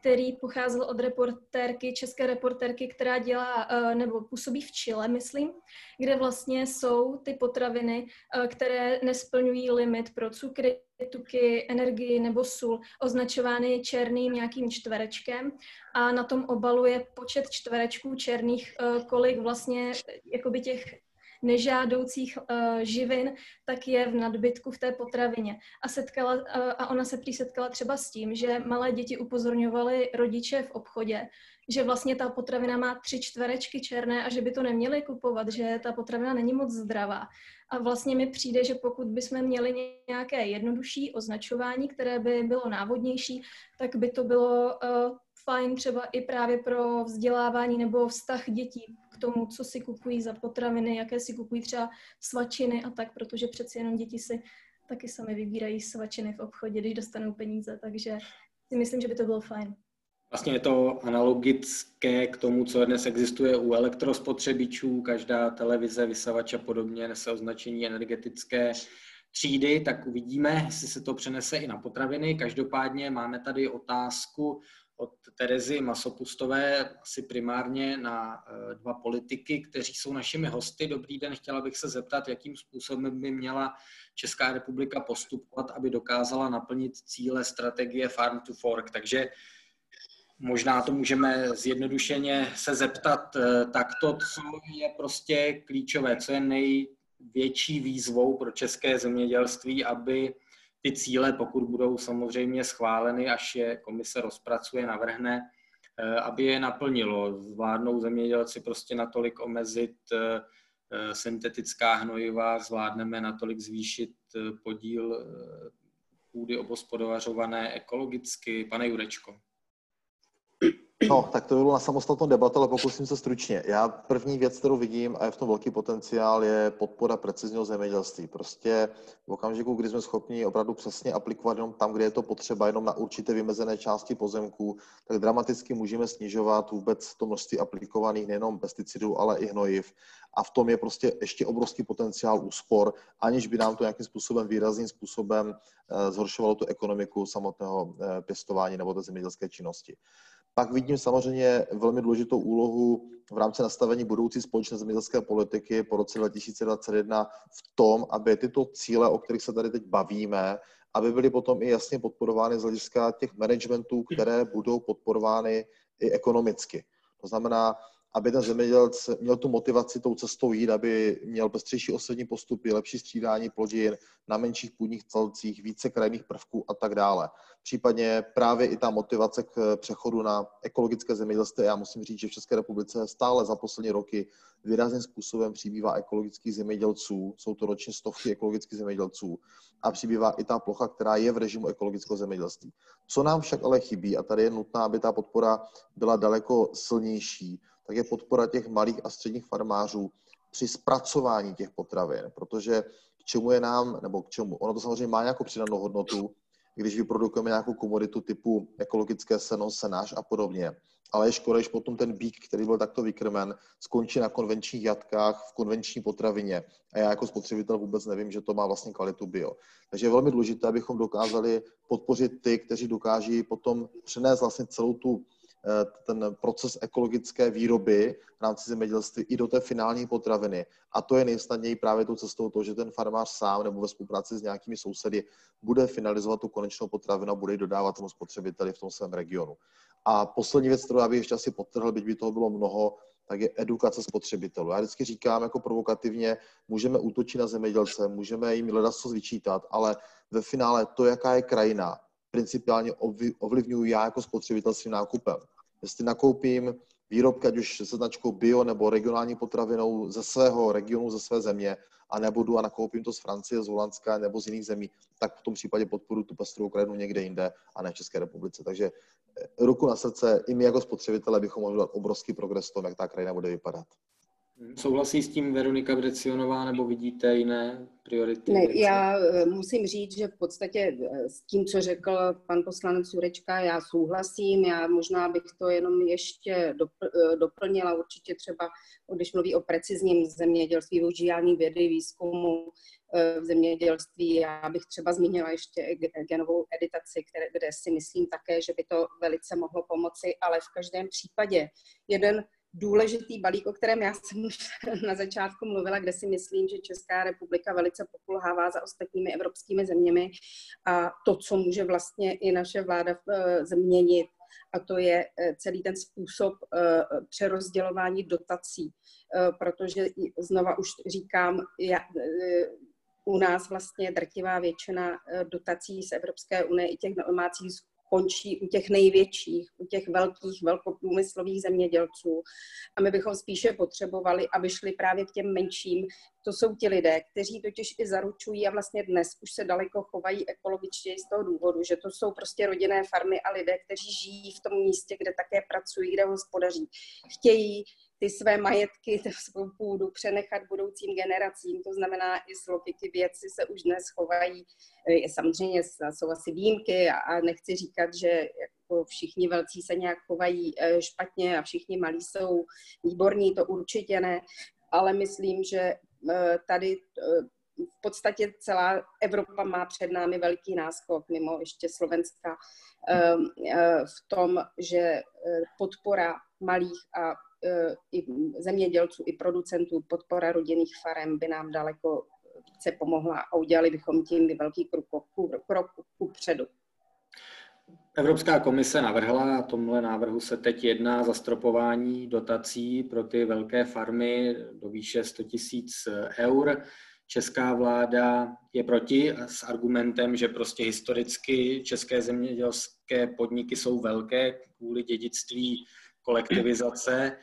Speaker 4: který pocházel od reportérky, české reportérky, která dělá nebo působí v Chile, myslím, kde vlastně jsou ty potraviny, které nesplňují limit pro cukry, tuky, energii nebo sůl označovány černým nějakým čtverečkem a na tom obalu je počet čtverečků černých, kolik vlastně jakoby těch nežádoucích uh, živin, tak je v nadbytku v té potravině. A, setkala, uh, a ona se prý setkala třeba s tím, že malé děti upozorňovaly rodiče v obchodě, že vlastně ta potravina má tři čtverečky černé a že by to neměli kupovat, že ta potravina není moc zdravá. A vlastně mi přijde, že pokud bychom měli nějaké jednodušší označování, které by bylo návodnější, tak by to bylo uh, fajn třeba i právě pro vzdělávání nebo vztah dětí k tomu, co si kupují za potraviny, jaké si kupují třeba svačiny a tak, protože přeci jenom děti si taky sami vybírají svačiny v obchodě, když dostanou peníze, takže si myslím, že by to bylo fajn.
Speaker 1: Vlastně je to analogické k tomu, co dnes existuje u elektrospotřebičů. Každá televize, vysavač a podobně nese označení energetické třídy, tak uvidíme, jestli se to přenese i na potraviny. Každopádně máme tady otázku od Terezy Masopustové asi primárně na eh, dva politiky, kteří jsou našimi hosty. Dobrý den, chtěla bych se zeptat, jakým způsobem by měla Česká republika postupovat, aby dokázala naplnit cíle strategie Farm to Fork. Takže možná to můžeme zjednodušeně se zeptat eh, takto, co je prostě klíčové, co je největší výzvou pro české zemědělství, aby ty cíle, pokud budou samozřejmě schváleny, až je komise rozpracuje, navrhne, eh, aby je naplnilo. Zvládnou zemědělci prostě natolik omezit eh, eh, syntetická hnojiva, zvládneme natolik zvýšit podíl půdy obospodovařované ekologicky. Pane Jurečko.
Speaker 3: No, tak to bylo na samostatnou debatu, ale pokusím se stručně. Já první věc, kterou vidím, a je v tom velký potenciál, je podpora precizního zemědělství. Prostě v okamžiku, kdy jsme schopni opravdu přesně aplikovat jenom tam, kde je to potřeba, jenom na určité vymezené části pozemků, tak dramaticky můžeme snižovat vůbec to množství aplikovaných nejenom pesticidů, ale i hnojiv. A v tom je prostě ještě obrovský potenciál úspor, aniž by nám to nějakým způsobem výrazným způsobem eh, zhoršovalo tu ekonomiku samotného eh, pěstování nebo té zemědělské činnosti. Pak vidím samozřejmě velmi důležitou úlohu v rámci nastavení budoucí společné zemědělské politiky po roce 2021 v tom, aby tyto cíle, o kterých se tady teď bavíme, aby byly potom i jasně podporovány z hlediska těch managementů, které budou podporovány i ekonomicky. To znamená, aby ten zemědělec měl tu motivaci tou cestou jít, aby měl pestřejší oslední postupy, lepší střídání plodin na menších půdních celcích, více krajných prvků a tak dále. Případně právě i ta motivace k přechodu na ekologické zemědělství. Já musím říct, že v České republice stále za poslední roky výrazným způsobem přibývá ekologických zemědělců. Jsou to ročně stovky ekologických zemědělců a přibývá i ta plocha, která je v režimu ekologického zemědělství. Co nám však ale chybí, a tady je nutná, aby ta podpora byla daleko silnější, tak je podpora těch malých a středních farmářů při zpracování těch potravin, protože k čemu je nám, nebo k čemu, ono to samozřejmě má nějakou přidanou hodnotu, když vyprodukujeme nějakou komoditu typu ekologické seno, senář a podobně. Ale je škoda, že potom ten bík, který byl takto vykrmen, skončí na konvenčních jatkách v konvenční potravině. A já jako spotřebitel vůbec nevím, že to má vlastně kvalitu bio. Takže je velmi důležité, abychom dokázali podpořit ty, kteří dokáží potom přenést vlastně celou tu ten proces ekologické výroby v rámci zemědělství i do té finální potraviny. A to je nejsnadněji právě tou cestou to, že ten farmář sám nebo ve spolupráci s nějakými sousedy bude finalizovat tu konečnou potravinu a bude ji dodávat tomu spotřebiteli v tom svém regionu. A poslední věc, kterou já bych ještě asi podtrhl, byť by toho bylo mnoho, tak je edukace spotřebitelů. Já vždycky říkám jako provokativně, můžeme útočit na zemědělce, můžeme jim hledat co vyčítat, ale ve finále to, jaká je krajina, principiálně ovlivňuji já jako spotřebitel svým nákupem jestli nakoupím výrobky, ať už se značkou bio nebo regionální potravinou ze svého regionu, ze své země, a nebudu a nakoupím to z Francie, z Holandska nebo z jiných zemí, tak v tom případě podporu tu pestrovou krajinu někde jinde a ne v České republice. Takže eh, ruku na srdce, i my jako spotřebitelé bychom mohli dát obrovský progres v tom, jak ta krajina bude vypadat.
Speaker 1: Souhlasí s tím Veronika Vrecionová nebo vidíte jiné priority?
Speaker 2: Ne, já eh, musím říct, že v podstatě eh, s tím, co řekl pan poslanec Jurečka, já souhlasím. Já možná bych to jenom ještě eh, doplnila. Určitě třeba, když mluví o precizním zemědělství, využívání vědy, výzkumu v zemědělství, já bych třeba zmínila ještě genovou editaci, kde si myslím také, že by to velice mohlo pomoci, ale v každém případě jeden důležitý balík, o kterém já jsem už [LAUGHS] na začátku mluvila, kde si myslím, že Česká republika velice pokulhává za ostatními evropskými zeměmi. A to, co může vlastně i naše vláda eh, změnit, a to je eh, celý ten způsob eh, přerozdělování dotací, protože znova už říkám, já, u nás vlastně drtivá většina dotací z Evropské unie i těch domácích končí u těch největších, u těch velkých, velkoprůmyslových zemědělců. A my bychom spíše potřebovali, aby šli právě k těm menším. To jsou ti lidé, kteří totiž i zaručují a vlastně dnes už se daleko chovají ekologičtěji z toho důvodu, že to jsou prostě rodinné farmy a lidé, kteří žijí v tom místě, kde také pracují, kde hospodaří. Chtějí ty své majetky, svou půdu přenechat budoucím generacím. To znamená, i z logiky věci se už dnes chovají. Eh, samozřejmě jsou asi výjimky a, a nechci říkat, že jako všichni velcí se nějak chovají eh, špatně a všichni malí jsou výborní, to určitě ne, ale myslím, že eh, tady v podstatě celá Evropa má před námi velký náskok, mimo ještě Slovenska, v tom, že podpora malých a i zemědělců, i producentů, podpora rodinných farem by nám daleko více pomohla a udělali bychom tím velký krok, krok ku předu.
Speaker 1: Evropská komise navrhla, a tomhle návrhu se teď jedná zastropování dotací pro ty velké farmy do výše 100 000 eur. Česká vláda je proti s argumentem, že prostě historicky české zemědělské podniky jsou velké kvůli dědictví kolektivizace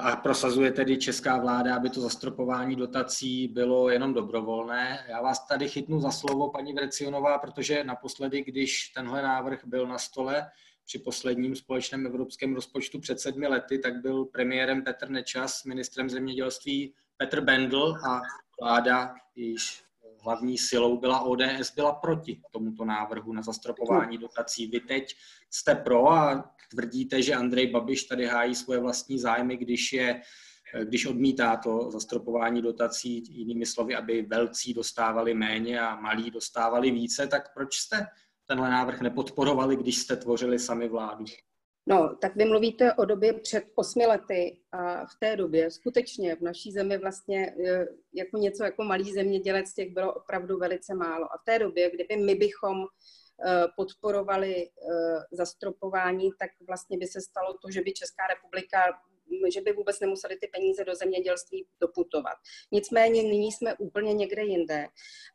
Speaker 1: a prosazuje tedy česká vláda, aby to zastropování dotací bylo jenom dobrovolné. Já vás tady chytnu za slovo, paní Vrecionová, protože naposledy, když tenhle návrh byl na stole při posledním společném evropském rozpočtu před sedmi lety, tak byl premiérem Petr Nečas, ministrem zemědělství Petr Bendl a vláda, jejíž hlavní silou byla ODS, byla proti tomuto návrhu na zastropování dotací. Vy teď jste pro a tvrdíte, že Andrej Babiš tady hájí svoje vlastní zájmy, když je když odmítá to zastropování dotací, jinými slovy, aby velcí dostávali méně a malí dostávali více, tak proč jste tenhle návrh nepodporovali, když jste tvořili sami vládu?
Speaker 2: No, tak vy mluvíte o době před osmi lety a v té době skutečně v naší zemi vlastně e, jako něco jako malý zemědělec těch bylo opravdu velice málo. A v té době, kdyby my bychom podporovali e, zastropování, tak vlastně by se stalo to, že by Česká republika že by vůbec nemuseli ty peníze do zemědělství doputovat. Nicméně nyní jsme úplně někde jinde.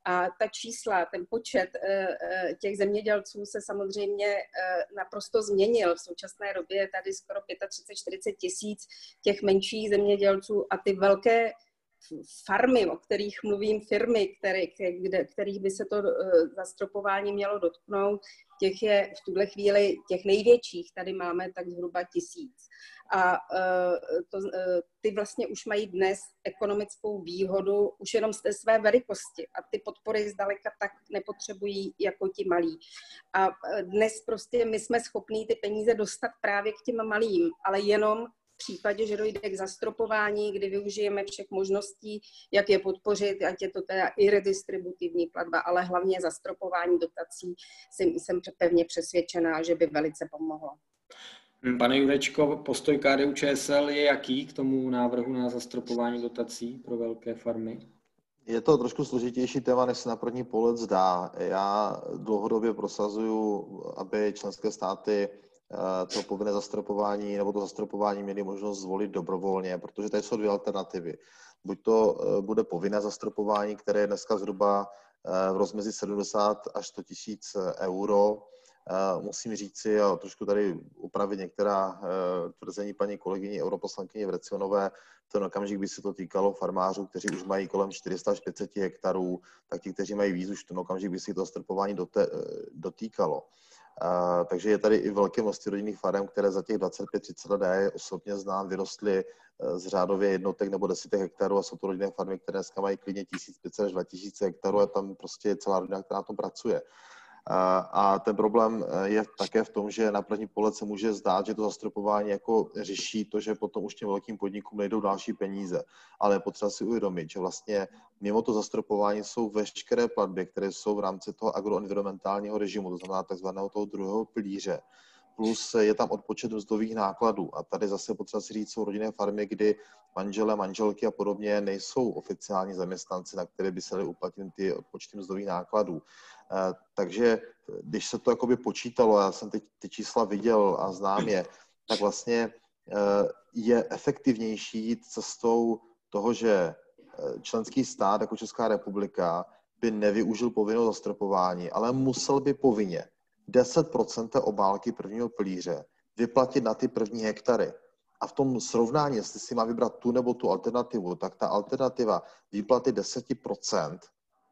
Speaker 2: A ta čísla, ten počet eh, eh, těch zemědělců se samozřejmě eh, naprosto změnil. V současné době je tady skoro 35-40 tisíc těch menších zemědělců a ty velké farmy, o kterých mluvím, firmy, které, kde, kterých by se to zastropování mělo dotknout, těch je v tuhle chvíli těch největších, tady máme tak zhruba tisíc. A uh, to, uh, ty vlastně už mají dnes ekonomickou výhodu už jenom z té své velikosti a ty podpory zdaleka tak nepotřebují jako ti malí. A dnes prostě my jsme schopní ty peníze dostat právě k těm malým, ale jenom v případě, že dojde k zastropování, kdy využijeme všech možností, jak je podpořit, ať je to teda i redistributivní platba, ale hlavně zastropování dotací, jsem, jsem pevně přesvědčená, že by velice pomohlo.
Speaker 1: Hmm, pane Jurečko, postoj KDU ČSL je jaký k tomu návrhu na zastropování dotací pro velké farmy?
Speaker 3: Je to trošku složitější téma, než se na první pohled zdá. Já dlouhodobě prosazuju, aby členské státy to povinné zastropování nebo to zastropování měli možnost zvolit dobrovolně, protože tady jsou dvě alternativy. Buď to eh, bude povinné zastropování, které je dneska zhruba eh, v rozmezí 70 až 100 tisíc euro, musím říci a trošku tady upravit některá tvrzení paní kolegyně europoslankyně Vrecionové, ten okamžik by se to týkalo farmářů, kteří už mají kolem 400 až 500 hektarů, tak ti, kteří mají víc, už ten okamžik by se to stropování dotýkalo. Takže je tady i velké množství rodinných farem, které za těch 25-30 let je osobně znám, vyrostly uh, z řádově jednotek nebo desítek hektarů a jsou to rodinné farmy, které dneska mají klidně 1500 až 2000 hektarů a tam prostě je celá rodina, která na tom pracuje. A ten problém e, je také v tom, že na první pohled se může zdát, že to zastropování jako řeší to, že potom už těm velkým podnikům nejdou další peníze. Ale je potřeba si uvědomit, že vlastně mimo to zastropování jsou veškeré platby, které jsou v rámci toho agroenvironmentálního režimu, to znamená takzvaného toho druhého pilíře, plus je tam odpočet mzdových nákladů. A tady zase potřeba si říct, jsou rodinné farmy, kdy manžele, manželky a podobně nejsou oficiální zaměstnanci, na které by se daly uplatit ty odpočty mzdových nákladů. Takže když se to jakoby počítalo, já jsem teď ty čísla viděl a znám je, tak vlastně eh, je efektivnější jít cestou toho, že eh, členský stát jako Česká republika by nevyužil povinnou zastropování, ale musel by povinně 10% té obálky prvního pilíře vyplatit na ty první hektary. A v tom srovnání, jestli si má vybrat tu nebo tu alternativu, tak ta alternativa výplaty 10%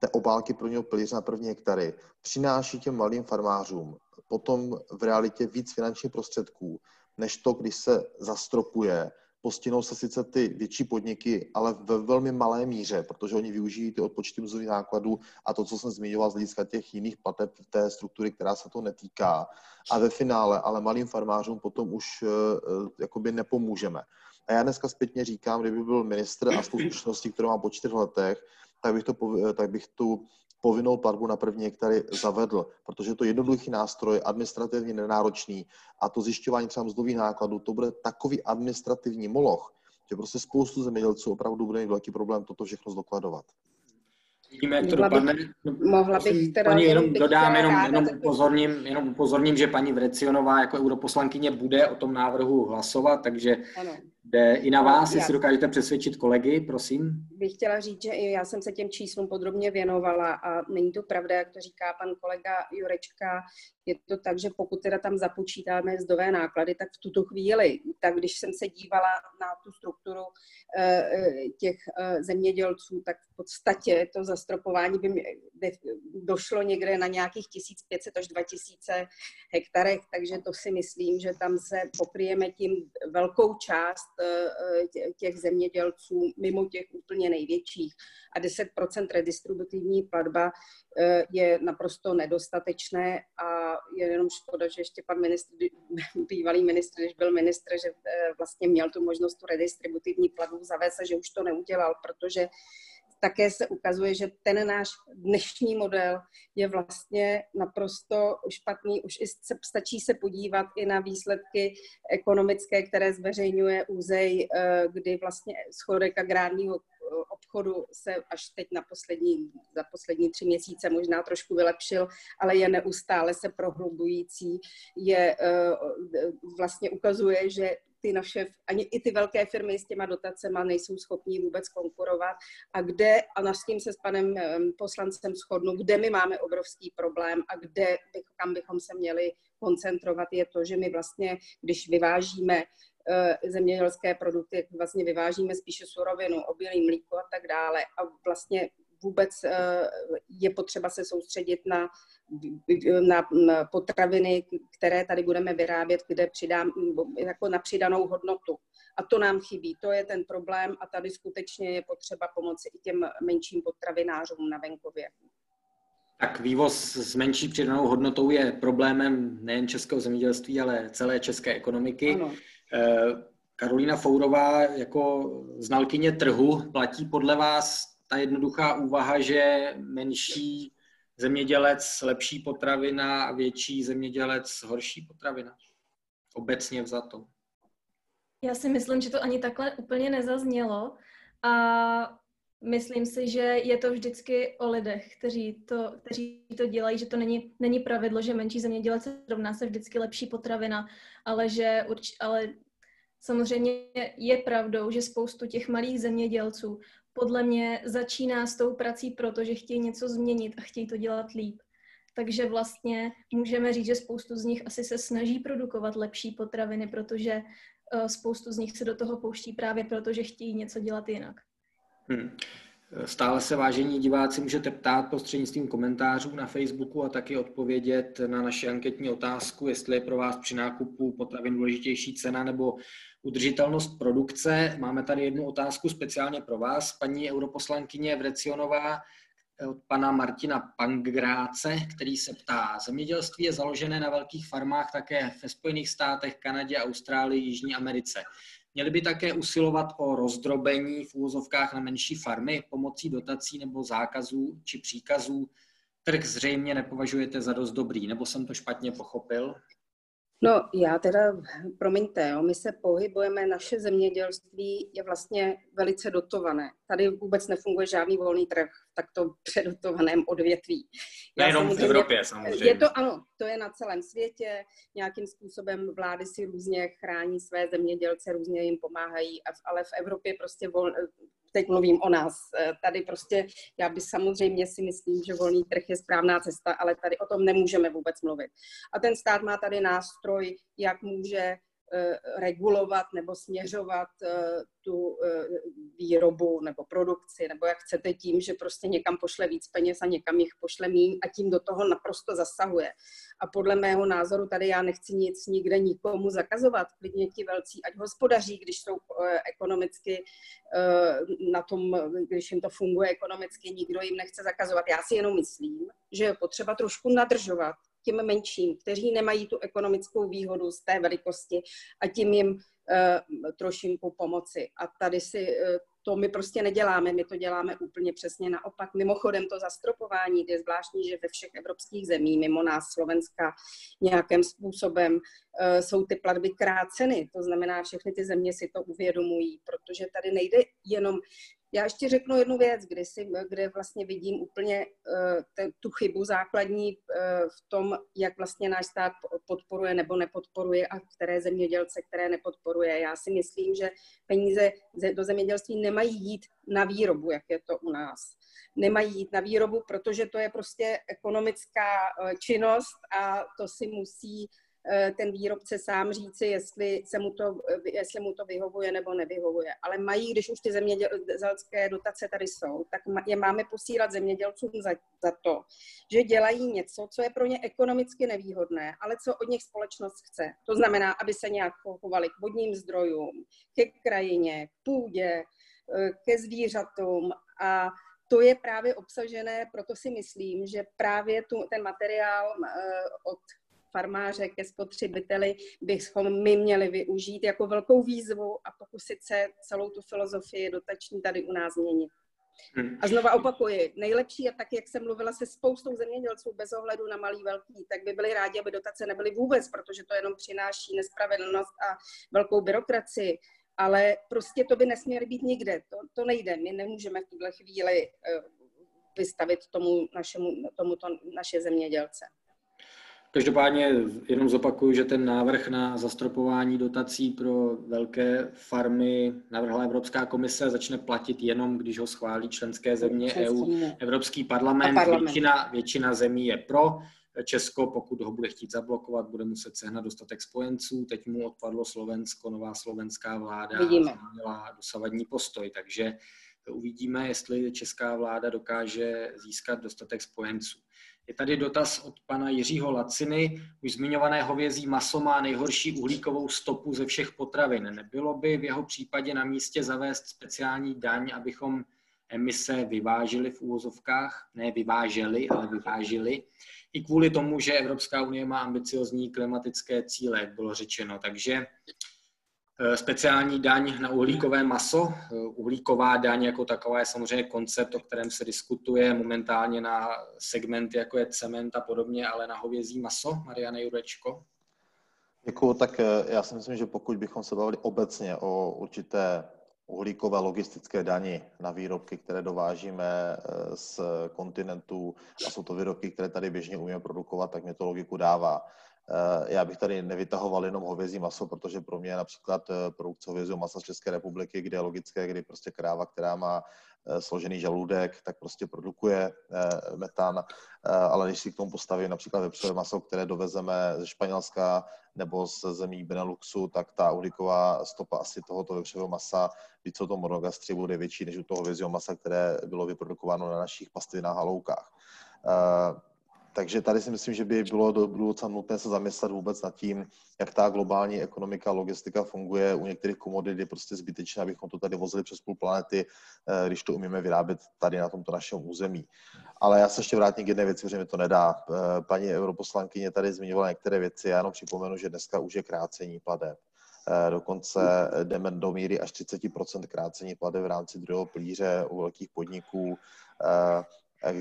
Speaker 3: té obálky prvního pilíře na první hektary přináší těm malým farmářům potom v realitě víc finančních prostředků, než to, když se zastropuje postihnou se sice ty větší podniky, ale ve velmi malé míře, protože oni využijí ty odpočty mzdových nákladů a to, co jsem zmiňoval z hlediska těch jiných plateb té struktury, která se to netýká. A ve finále ale malým farmářům potom už uh, jakoby nepomůžeme. A já dneska zpětně říkám, kdyby byl ministr a s [CLEARS THROAT] tou zkušeností, kterou mám po čtyř letech, tak bych, to, tak bych tu povinnou platbu na první hektary zavedl, protože je to jednoduchý nástroj, administrativně nenáročný a to zjišťování třeba mzdových nákladů, to bude takový administrativní moloch, že prostě spoustu zemědělců opravdu bude mít velký problém toto všechno zdokladovat.
Speaker 1: Vidíme, jak to mohla dopadne. Bych, mohla bych teda... Paní, jenom dodám, jenom, jenom, upozorním, jenom upozorním, že paní Vrecionová jako europoslankyně bude o tom návrhu hlasovat, takže ano. Jde i na vás, jestli dokážete přesvědčit kolegy, prosím.
Speaker 2: Bych chtěla říct, že i já jsem se těm číslům podrobně věnovala a není to pravda, jak to říká pan kolega Jurečka. Je to tak, že pokud teda tam započítáme zdové náklady, tak v tuto chvíli, tak když jsem se dívala na tu strukturu eh, eh, těch eh, zemědělců, tak v podstatě to zastropování by došlo někde na nějakých 1500 až 2000 hektarech, takže to si myslím, že tam se pokryjeme tím velkou část těch zemědělců mimo těch úplně největších. A 10% redistributivní platba eh, je naprosto nedostatečné a je jenom škoda, že ještě pan ministr, [LAUGHS] bývalý ministr, když byl ministr, že eh, vlastně měl tu možnost tu redistributivní platbu zavést a že už to neudělal, protože také se ukazuje, že ten náš dnešní model je vlastně naprosto špatný. Už i se, stačí se podívat i na výsledky ekonomické, které zveřejňuje úzej, eh, kdy vlastně schodek agrárního eh, obchodu se až teď na poslední, za poslední tři měsíce možná trošku vylepšil, ale je neustále se prohlubující. Je, eh, vlastně ukazuje, že ty naše, ani i ty velké firmy s těma dotacema nejsou schopní vůbec konkurovat. A kde, a na s tím se s panem poslancem shodnu, kde my máme obrovský problém a kde, kam bychom se měli koncentrovat, je to, že my vlastně, když vyvážíme eh, zemědělské produkty, vlastně vyvážíme spíše surovinu, obilí, mlíko a tak dále. A vlastně vůbec eh, je potřeba se soustředit na, na, potraviny, které tady budeme vyrábět, kde přidám jako na přidanou hodnotu. A to nám chybí, to je ten problém a tady skutečně je potřeba pomoci i těm menším potravinářům na venkově.
Speaker 1: Tak vývoz s menší přidanou hodnotou je problémem nejen českého zemědělství, ale celé české ekonomiky. Ano. Eh, Karolina Fourová jako znalkyně trhu platí podle vás ta jednoduchá úvaha, že menší zemědělec lepší potravina a větší zemědělec horší potravina. Obecně vzato.
Speaker 4: Já si myslím, že to ani takhle úplně nezaznělo a myslím si, že je to vždycky o lidech, kteří to, kteří to dělají, že to není, není pravidlo, že menší zemědělec rovná se vždycky lepší potravina, ale že urč, ale samozřejmě je pravdou, že spoustu těch malých zemědělců podle mě začíná s tou prací proto, že chtějí něco změnit a chtějí to dělat líp. takže vlastně můžeme říct, že spoustu z nich asi se snaží produkovat lepší potraviny, protože uh, spoustu z nich se do toho pouští právě proto, že chtějí něco dělat jinak.
Speaker 1: Hmm. Stále se vážení diváci můžete ptát prostřednictvím komentářů na Facebooku a taky odpovědět na naši anketní otázku, jestli je pro vás při nákupu potravin důležitější cena nebo udržitelnost produkce. Máme tady jednu otázku speciálně pro vás, paní europoslankyně Vrecionová od pana Martina Pangráce, který se ptá, zemědělství je založené na velkých farmách také ve Spojených státech, Kanadě, Austrálii, Jižní Americe. Měli by také usilovat o rozdrobení v úvozovkách na menší farmy pomocí dotací nebo zákazů či příkazů. Trh zřejmě nepovažujete za dost dobrý, nebo jsem to špatně pochopil?
Speaker 2: No já teda, promiňte, jo, my se pohybujeme, naše zemědělství je vlastně velice dotované. Tady vůbec nefunguje žádný volný trh v takto předotovaném odvětví.
Speaker 1: Nejenom v Evropě samozřejmě.
Speaker 2: Je to, ano, to je na celém světě. Nějakým způsobem vlády si různě chrání své zemědělce, různě jim pomáhají, ale v Evropě prostě vol, teď mluvím o nás. Eh, tady prostě, já by samozřejmě si myslím, že volný trh je správná cesta, ale tady o tom nemůžeme vůbec mluvit. A ten stát má tady nástroj, jak může regulovat nebo směřovat eh, tu eh, výrobu nebo produkci, nebo jak chcete tím, že prostě někam pošle víc peněz a někam jich pošle míň a tím do toho naprosto zasahuje. A podle mého názoru tady já nechci nic nikde nikomu zakazovat. Klidně ti velcí, ať hospodaří, když jsou ekonomicky na tom, když jim to funguje ekonomicky, nikdo jim nechce zakazovat. Já si jenom myslím, že je potřeba trošku nadržovat těm menším, kteří nemají tu ekonomickou výhodu z té velikosti a tím jim uh, trošinku pomoci. A tady si uh, to my prostě neděláme, my to děláme úplně přesně naopak. Mimochodem to zastropování je zvláštní, že ve všech evropských zemích, mimo nás Slovenska, nějakým způsobem uh, jsou ty platby kráceny. To znamená, všechny ty země si to uvědomují, protože tady nejde jenom já ještě řeknu jednu věc, kdy, si, kde vlastně vidím úplně uh, te, tu chybu základní uh, v tom, jak vlastně náš stát podporuje nebo nepodporuje a které zemědělce, které nepodporuje. Já si myslím, že peníze do zemědělství nemají jít na výrobu, jak je to u nás. Nemají jít na výrobu, protože to je prostě ekonomická uh, činnost a to si musí Eh, ten výrobce sám říci, jestli, se mu to, jestli mu to vyhovuje nebo nevyhovuje. Ale mají, když už ty zemědělské dotace tady jsou, tak je máme posílat zemědělcům za, za to, že dělají něco, co je pro ně ekonomicky nevýhodné, ale co od nich společnost chce. To znamená, aby se nějak chovali k vodním zdrojům, ke krajině, k půdě, eh, ke zvířatům a to je právě obsažené, proto si myslím, že právě tu, ten materiál eh, od farmáře ke spotřebiteli bychom my měli využít jako velkou výzvu a pokusit se celou tu filozofii dotační tady u nás změnit. Hmm. A znova opakuji, nejlepší je tak, jak jsem mluvila se spoustou zemědělců bez ohledu na malý velký, tak by byli rádi, aby dotace nebyly vůbec, protože to jenom přináší nespravedlnost a velkou byrokracii. Ale prostě to by nesměly být nikde. To, to nejde. My nemůžeme v tuhle chvíli uh, vystavit tomu našemu, tomuto naše zemědělce.
Speaker 1: Každopádně jenom zopakuju, že ten návrh na zastropování dotací pro velké farmy navrhla Evropská komise, začne platit jenom, když ho schválí členské země EU, Evropský parlament. parlament. Většina, většina zemí je pro. Česko, pokud ho bude chtít zablokovat, bude muset sehnat dostatek spojenců. Teď mu odpadlo Slovensko, nová slovenská vláda měla dosavadní postoj, takže uvidíme, jestli česká vláda dokáže získat dostatek spojenců. Je tady dotaz od pana Jiřího Laciny. Už zmiňované hovězí maso má nejhorší uhlíkovou stopu ze všech potravin. Nebylo by v jeho případě na místě zavést speciální daň, abychom emise vyvážili v úvozovkách? Ne vyváželi, ale vyvážili. I kvůli tomu, že Evropská unie má ambiciozní klimatické cíle, jak bylo řečeno. Takže speciální daň na uhlíkové maso. Eh, uhlíková daň jako taková je samozřejmě koncept, o kterém se diskutuje momentálně na segmenty, jako je cement a podobně, ale na hovězí maso. Mariana Jurečko.
Speaker 3: Děkuji. Tak eh, já si myslím, že pokud bychom se bavili obecně o určité uhlíkové logistické dani na výrobky, které dovážíme z kontinentů a jsou to výrobky, které tady běžně umíme produkovat, tak mě to logiku dává. Já bych tady nevytahoval jenom hovězí maso, protože pro mě například produkce hovězího masa z České republiky, kde je logické, kdy prostě kráva, která má Eh, složený žaludek, tak prostě produkuje eh, metan, eh, ale když si k tomu postavím například vepřové maso, které dovezeme ze Španělska nebo z zemí Beneluxu, tak ta uhlíková stopa asi tohoto vepřového masa, víc o tom monogastři, bude větší než u toho vězího masa, které bylo vyprodukováno na našich pastvinách a loukách. Takže tady si myslím, že by bylo do budoucna nutné se zamyslet vůbec nad tím, jak ta globální ekonomika, logistika funguje. U některých komodit je prostě zbytečné, abychom to tady vozili přes půl planety, eh, když to umíme vyrábět tady na tomto našem území. Ale já se ještě vrátím k jedné věci, že mi to nedá. Eh, paní europoslankyně tady zmiňovala některé věci, já jenom připomenu, že dneska už je krácení pladeb. Eh, dokonce jdeme do míry až 30% krácení pladeb v rámci druhého plíře u velkých podniků.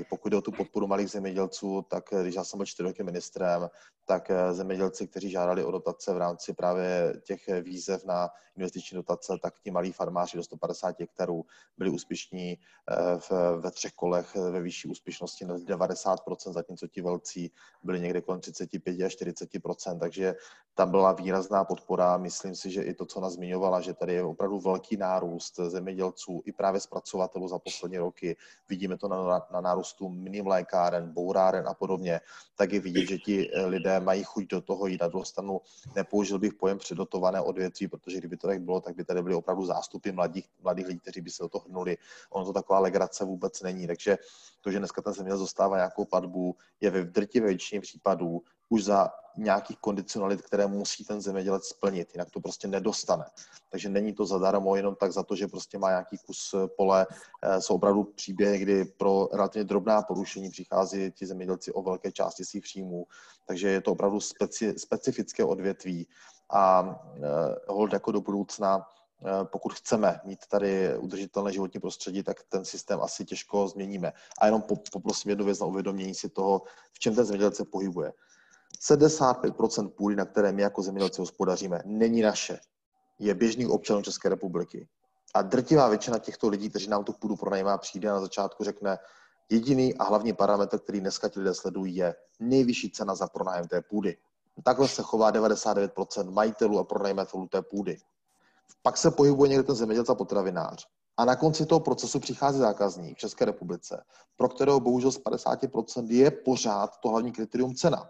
Speaker 3: Pokud jde o tu podporu malých zemědělců, tak když já jsem byl čtyři roky ministrem, tak eh, zemědělci, kteří žádali o dotace v rámci právě těch výzev na investiční dotace, tak ti malí farmáři do 150 hektarů byli úspěšní eh, v, ve třech kolech ve vyšší úspěšnosti na 90%, zatímco ti velcí byli někde kolem 35 až 40%, takže tam byla výrazná podpora. Myslím si, že i to, co ona zmiňovala, že tady je opravdu velký nárůst zemědělců i právě zpracovatelů za poslední roky. Vidíme to na, na, na nárůstu minimlékáren, bouráren a podobně, tak je vidět, že ti lidé mají chuť do toho jít na druhou stranu. Nepoužil bych pojem předotované odvětví, protože kdyby to tak bylo, tak by tady byly opravdu zástupy mladých, mladých lidí, kteří by se do toho hrnuli. Ono to taková legrace vůbec není. Takže to, že dneska ten zemědělec dostává nějakou padbu, je ve drtivé většině případů už za nějakých kondicionalit, které musí ten zemědělec splnit, jinak to prostě nedostane. Takže není to zadarmo jenom tak za to, že prostě má nějaký kus pole. Eh, jsou opravdu příběhy, kdy pro relativně drobná porušení přichází ti zemědělci o velké části svých příjmů. Takže je to opravdu speci, specifické odvětví a uh, hold jako do budoucna eh, pokud chceme mít tady udržitelné životní prostředí, tak ten systém asi těžko změníme. A jenom poprosím jednu věc na uvědomění si toho, v čem ten zemědělec se pohybuje. 75% půdy, na které my jako zemědělci hospodaříme, není naše. Je běžných občanů České republiky. A drtivá většina těchto lidí, kteří nám tu půdu pronajímá, přijde a na začátku řekne, jediný a hlavní parametr, který dneska ti lidé sledují, je nejvyšší cena za pronájem té půdy. Takhle se chová 99% majitelů a pronajmatelů té půdy. Pak se pohybuje někde ten zemědělec a potravinář. A na konci toho procesu přichází zákazník v České republice, pro kterého bohužel z 50% je pořád to hlavní kritérium cena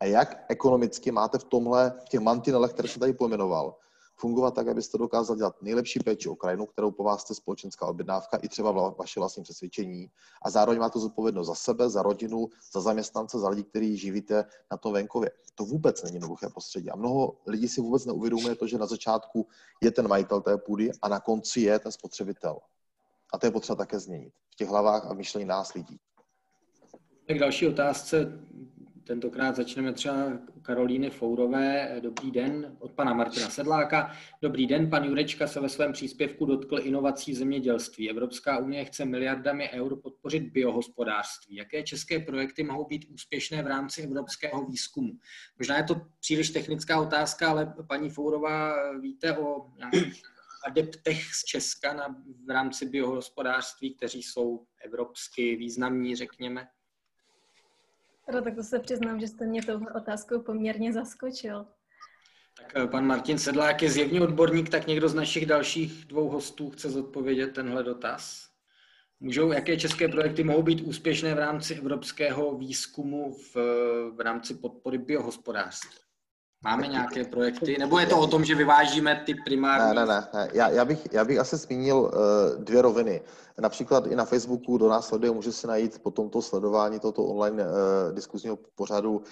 Speaker 3: a jak ekonomicky máte v tomhle, v těch mantinelech, které jsem tady pojmenoval, fungovat tak, abyste dokázali dělat nejlepší péči o krajinu, kterou po vás jste společenská objednávka i třeba vaše vlastní přesvědčení. A zároveň máte zodpovědnost za sebe, za rodinu, za zaměstnance, za lidi, kteří živíte na tom venkově. To vůbec není jednoduché prostředí. A mnoho lidí si vůbec neuvědomuje to, že na začátku je ten majitel té půdy a na konci je ten spotřebitel. A to je potřeba také změnit v těch hlavách a myšlení nás lidí.
Speaker 1: Tak další otázce Tentokrát začneme třeba Karolíny Fourové. Dobrý den od pana Martina Sedláka. Dobrý den, pan Jurečka se ve svém příspěvku dotkl inovací v zemědělství. Evropská unie chce miliardami eur podpořit biohospodářství. Jaké české projekty mohou být úspěšné v rámci evropského výzkumu? Možná je to příliš technická otázka, ale paní Fourová, víte o adeptech z Česka na, v rámci biohospodářství, kteří jsou evropsky významní, řekněme?
Speaker 4: Teda tak to se přiznám, že jste mě tou otázkou poměrně zaskočil.
Speaker 1: Tak eh, pan Martin Sedlák je zjevně odborník, tak někdo z našich dalších dvou hostů chce zodpovědět tenhle dotaz. Můžou, jaké české projekty mohou být úspěšné v rámci evropského výzkumu v, v rámci podpory biohospodářství? Máme nějaké projekty? Nebo je to o tom, že vyvážíme ty primární?
Speaker 3: Ne, ne, ne. Já, já, bych, já bych asi zmínil uh, dvě roviny. Například i na Facebooku do nás sleduje, může si najít po tomto sledování tohoto online uh, diskuzního pořadu uh,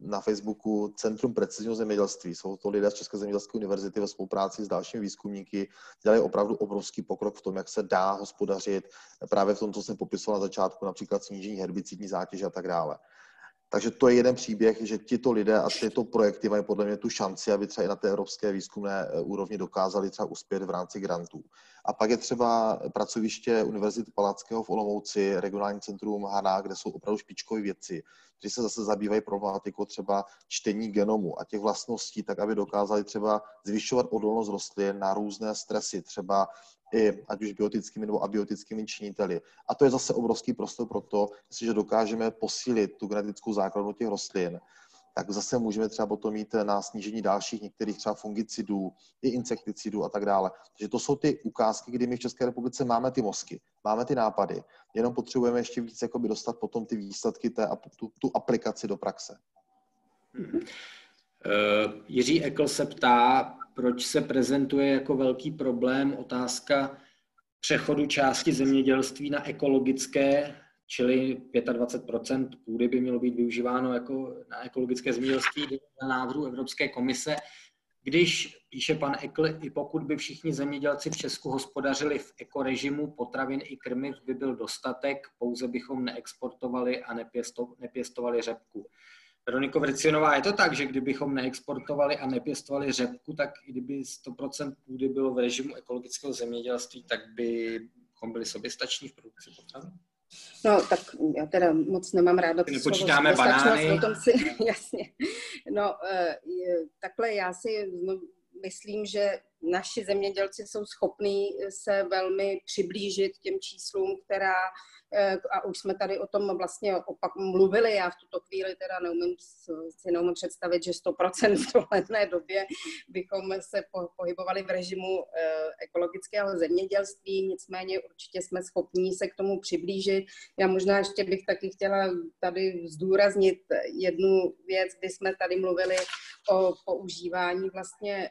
Speaker 3: na Facebooku Centrum precizního zemědělství. Jsou to lidé z České zemědělské univerzity ve spolupráci s dalšími výzkumníky. Dělají opravdu obrovský pokrok v tom, jak se dá hospodařit právě v tom, co jsem popisoval na začátku, například snížení herbicidní zátěže a tak dále. Takže to je jeden příběh, že tito lidé a tyto projekty mají podle mě tu šanci, aby třeba i na té evropské výzkumné eh, úrovni dokázali třeba uspět v rámci grantů. A pak je třeba pracoviště Univerzity Palackého v Olomouci, regionální centrum HANA, kde jsou opravdu špičkové věci, kteří se zase zabývají problematikou třeba čtení genomu a těch vlastností, tak aby dokázali třeba zvyšovat odolnost rostlin na různé stresy, třeba i ať už biotickými nebo abiotickými činiteli. A to je zase obrovský prostor pro to, že dokážeme posílit tu genetickou základnu těch rostlin, tak zase můžeme třeba potom mít na snížení dalších některých třeba fungicidů, i insekticidů a tak dále. Takže to jsou ty ukázky, kdy my v České republice máme ty mozky, máme ty nápady, jenom potřebujeme ještě víc jakoby dostat potom ty výsledky, té, tu, tu aplikaci do praxe.
Speaker 1: Hmm. Uh, Jiří Ekl se ptá, proč se prezentuje jako velký problém otázka přechodu části zemědělství na ekologické, čili 25% půdy by mělo být využíváno jako na ekologické zemědělství na návrhu Evropské komise. Když, píše pan Ekl, i pokud by všichni zemědělci v Česku hospodařili v ekorežimu, potravin i krmiv by byl dostatek, pouze bychom neexportovali a nepěstovali řepku. Veroniko Vrcionová, je to tak, že kdybychom neexportovali a nepěstovali řepku, tak i kdyby 100% půdy bylo v režimu ekologického zemědělství, tak bychom byli soběstační v produkci potravin?
Speaker 2: No, tak já teda moc nemám ráda
Speaker 1: to Nepočítáme banány.
Speaker 2: O tom si, [LAUGHS] jasně. No, eh, takhle já si myslím, že naši zemědělci jsou schopní se velmi přiblížit těm číslům, která Eh, a už jsme tady o tom vlastně opak mluvili, já v tuto chvíli teda neumím si neumím představit, že 100% v dohledné době bychom se pohybovali v režimu eh, ekologického zemědělství, nicméně určitě jsme schopní se k tomu přiblížit. Já možná ještě bych taky chtěla tady zdůraznit jednu věc, kdy jsme tady mluvili o používání vlastně eh,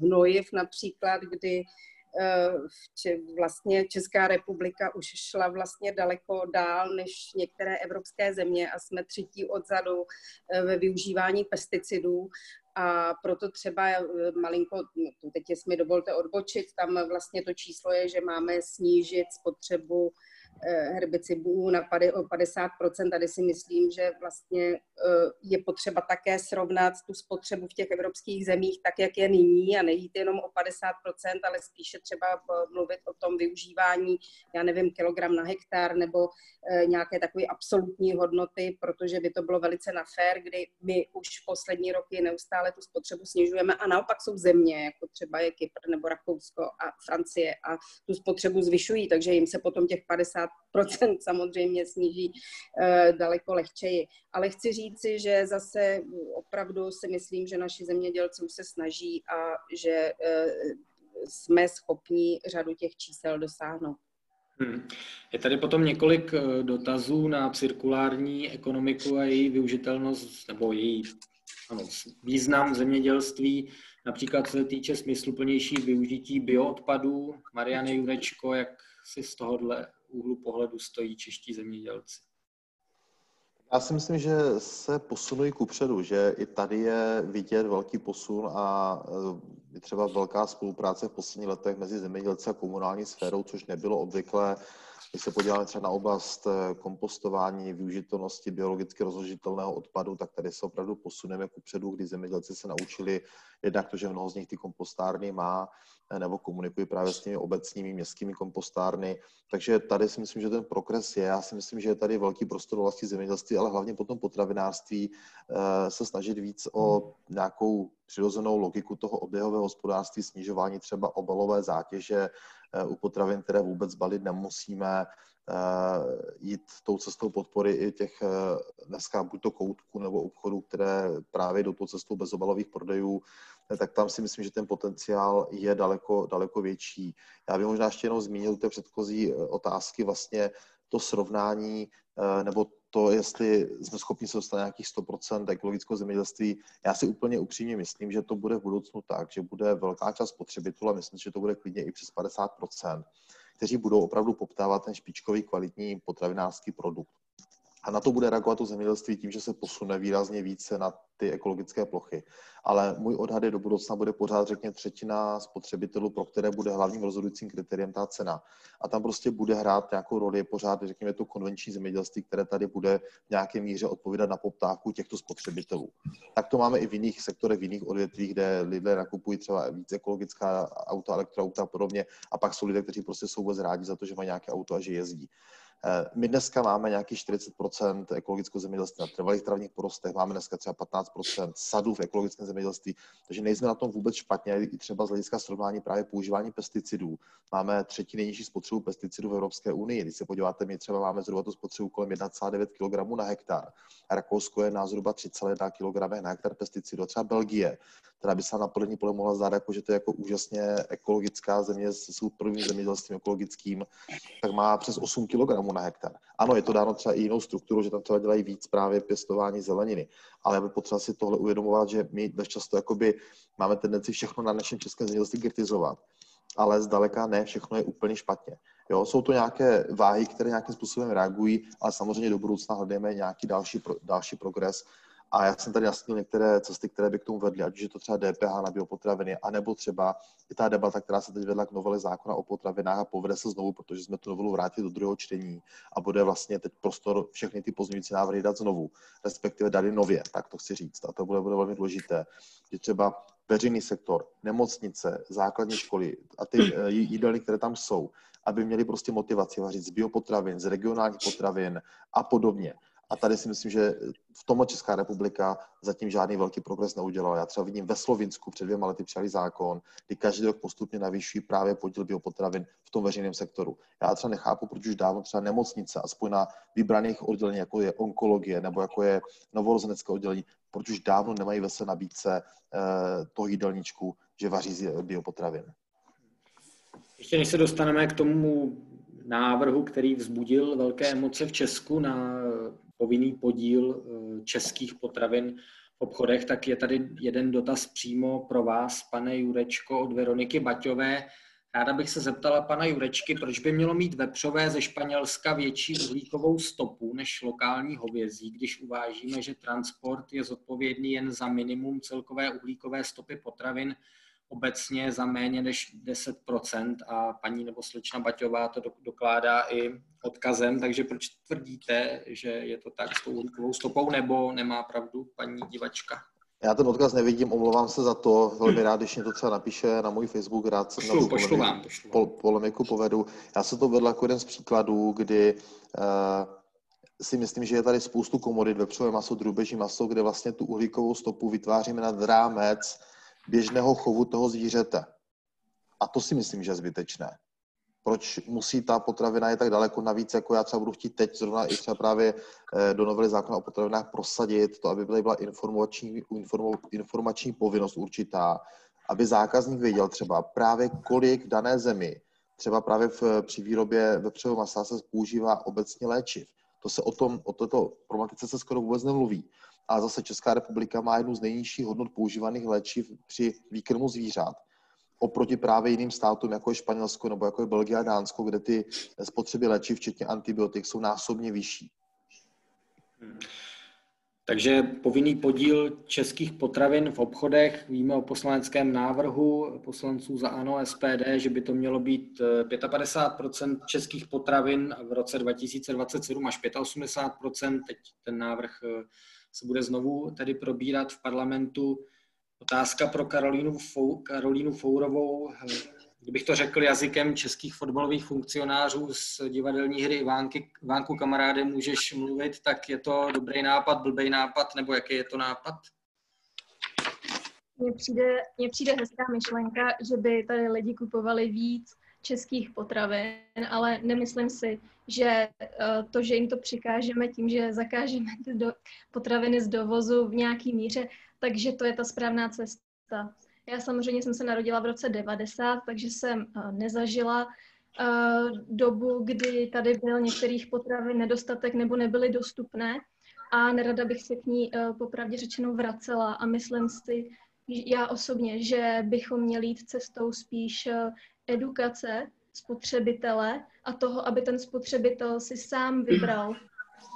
Speaker 2: hnojiv například, kdy Eh, vlastně Česká republika už šla vlastně daleko dál než některé evropské země a jsme třetí odzadu eh, ve využívání pesticidů. A proto třeba malinko, no, teď mi dovolte odbočit, tam vlastně to číslo je, že máme snížit spotřebu herbicidů na o 50%. Tady si myslím, že vlastně eh, je potřeba také srovnat tu spotřebu v těch evropských zemích tak, jak je nyní a nejít jenom o 50%, ale spíše třeba mluvit o tom využívání, já nevím, kilogram na hektar nebo eh, nějaké takové absolutní hodnoty, protože by to bylo velice na fér, kdy my už poslední roky neustále tu spotřebu snižujeme a naopak jsou země, jako třeba je Kypr nebo Rakousko a Francie a tu spotřebu zvyšují, takže jim se potom těch 50 samozřejmě sníží eh, daleko lehčeji. Ale chci říci, že zase opravdu si myslím, že naši zemědělci se snaží a že eh, jsme schopni řadu těch čísel dosáhnout.
Speaker 1: Hmm. Je tady potom několik eh, dotazů na cirkulární ekonomiku a její využitelnost nebo její ano, význam zemědělství, například se týče smysluplnější využití bioodpadů. Mariane Jurečko, jak si z tohohle úhlu pohledu stojí čeští zemědělci?
Speaker 3: Já si myslím, že se posunují kupředu, že i tady je vidět velký posun a je třeba velká spolupráce v posledních letech mezi zemědělci a komunální sférou, což nebylo obvyklé. Když se podíváme třeba na oblast eh, kompostování, využitelnosti biologicky rozložitelného odpadu, tak tady se opravdu posuneme kupředu, kdy zemědělci se naučili jednak to, že mnoho z nich ty kompostárny má, eh, nebo komunikují právě s těmi obecními městskými kompostárny. Takže tady si myslím, že ten progres je. Já si myslím, že je tady velký prostor vlastně zemědělství, ale hlavně potom potravinářství eh, se snažit víc o nějakou přirozenou logiku toho oběhového hospodářství, snižování třeba obalové zátěže u potravin, které vůbec balit nemusíme, jít tou cestou podpory i těch dneska buď to koutků nebo obchodů, které právě jdou tou cestou bezobalových prodejů, tak tam si myslím, že ten potenciál je daleko, daleko větší. Já bych možná ještě jenom zmínil té předchozí otázky, vlastně to srovnání nebo to, jestli jsme schopni se dostat nějakých 100% ekologického zemědělství, já si úplně upřímně myslím, že to bude v budoucnu tak, že bude velká část spotřebitelů, a myslím, že to bude klidně i přes 50%, kteří budou opravdu poptávat ten špičkový kvalitní potravinářský produkt. A na to bude reagovat to zemědělství tím, že se posune výrazně více na ty ekologické plochy. Ale můj odhad je do budoucna bude pořád, řekně, třetina spotřebitelů, pro které bude hlavním rozhodujícím kritériem ta cena. A tam prostě bude hrát nějakou roli pořád, řekněme, to konvenční zemědělství, které tady bude v nějaké míře odpovídat na poptávku těchto spotřebitelů. Tak to máme i v jiných sektorech, v jiných odvětvích, kde lidé nakupují třeba víc ekologická auta, elektroauta a podobně. A pak jsou lidé, kteří prostě jsou vůbec rádi za to, že mají nějaké auto a že jezdí. Eh, my dneska máme nějaký 40% ekologického zemědělství na trvalých travních porostech, máme dneska třeba 15% sadů v ekologickém zemědělství, takže nejsme na tom vůbec špatně, i třeba z hlediska srovnání právě používání pesticidů. Máme třetí nejnižší spotřebu pesticidů v Evropské unii. Když se podíváte, my třeba máme zhruba tu spotřebu kolem 1,9 kg na hektar. Rakousko je na zhruba 3,1 kg na hektar pesticidů. Třeba Belgie, která by se na první pole mohla zdát, jako, že to je jako úžasně ekologická země s prvním zemědělstvím ekologickým, tak má přes 8 kg na hektar. Ano, je to dáno třeba i jinou strukturu, že tam třeba dělají víc právě pěstování zeleniny, ale je potřeba si tohle uvědomovat, že my dost často jakoby máme tendenci všechno na našem českém zemědělství kritizovat, ale zdaleka ne, všechno je úplně špatně. Jo, jsou to nějaké váhy, které nějakým způsobem reagují, ale samozřejmě do budoucna hledáme nějaký další, pro, další progres a já jsem tady jasnil některé cesty, které by k tomu vedly, ať už je to třeba DPH na biopotraviny, anebo třeba i ta debata, která se teď vedla k novele zákona o potravinách a povede se znovu, protože jsme tu novelu vrátili do druhého čtení a bude vlastně teď prostor všechny ty pozměňující návrhy dát znovu, respektive dali nově, tak to chci říct. A to bude, bude velmi důležité, že třeba veřejný sektor, nemocnice, základní školy a ty eh, jídelny, které tam jsou, aby měli prostě motivaci vařit z biopotravin, z regionálních potravin a podobně. A tady si myslím, že v tomhle Česká republika zatím žádný velký progres neudělala. Já třeba vidím ve Slovinsku před dvěma lety přijali zákon, kdy každý rok postupně navýšují právě podíl biopotravin v tom veřejném sektoru. Já třeba nechápu, proč už dávno třeba nemocnice, aspoň na vybraných oddělení, jako je onkologie nebo jako je novorozenecké oddělení, proč už dávno nemají ve své nabídce eh, toho jídelníčku, že vaří z biopotravin.
Speaker 1: Ještě než se dostaneme k tomu návrhu, který vzbudil velké emoce v Česku na povinný podíl eh, českých potravin v obchodech, tak je tady jeden dotaz přímo pro vás, pane Jurečko, od Veroniky Baťové. Ráda bych se zeptala pana Jurečky, proč by mělo mít vepřové ze Španělska větší uhlíkovou stopu než lokální hovězí, když uvážíme, že transport je zodpovědný jen za minimum celkové uhlíkové stopy potravin obecně za méně než 10% a paní nebo slečna Baťová to dokládá i odkazem, takže proč tvrdíte, že je to tak s tou uhlíkovou stopou, nebo nemá pravdu paní divačka?
Speaker 3: Já ten odkaz nevidím, omlouvám se za to, velmi rád, když mě to třeba napíše na můj Facebook, rád se
Speaker 1: pošlu, na pošlu vám,
Speaker 3: pošlu vám. polemiku povedu. Já se to vedl jako jeden z příkladů, kdy uh, si myslím, že je tady spoustu komodit, vepřové maso, drůbeží maso, kde vlastně tu uhlíkovou stopu vytváříme nad rámec běžného chovu toho zvířete. A to si myslím, že je zbytečné. Proč musí ta potravina je tak daleko navíc, jako já třeba budu chtít teď zrovna i třeba právě eh, do novely zákona o potravinách prosadit to, aby byla informační, informační povinnost určitá, aby zákazník věděl třeba právě kolik v dané zemi, třeba právě v, při výrobě vepřového masa se používá obecně léčiv. To se o tom, o této problematice se skoro vůbec nemluví. A zase Česká republika má jednu z nejnižších hodnot používaných léčiv při výkrmu zvířat oproti právě jiným státům, jako je Španělsko nebo jako je Belgie a Dánsko, kde ty spotřeby léčiv, včetně antibiotik, jsou násobně vyšší.
Speaker 1: Takže povinný podíl českých potravin v obchodech, víme o poslaneckém návrhu poslanců za ANO SPD, že by to mělo být 55% eh, českých potravin v roce 2027 až 85%. Teď ten návrh eh, se bude znovu tedy probírat v parlamentu. Otázka pro Karolínu, Fou, Karolínu Fourovou. Kdybych to řekl jazykem českých fotbalových funkcionářů z divadelní hry Ivánky, Ivánku kamaráde můžeš mluvit, tak je to dobrý nápad, blbý nápad, nebo jaký je to nápad?
Speaker 4: Mně přijde, mně přijde hezká myšlenka, že by tady lidi kupovali víc českých potravin, ale nemyslím si, že eh, to, že jim to přikážeme tím, že zakážeme ty do, potraviny z dovozu v nějaký míře, takže to je ta správná cesta. Já samozřejmě jsem se narodila v roce 90, takže jsem eh, nezažila uh, dobu, kdy tady byl některých potravin nedostatek nebo nebyly dostupné a nerada bych se k ní popravdě řečeno vracela a myslím si, já osobně, že bychom měli jít cestou spíš edukace spotřebitele a toho, aby ten spotřebitel si sám vybral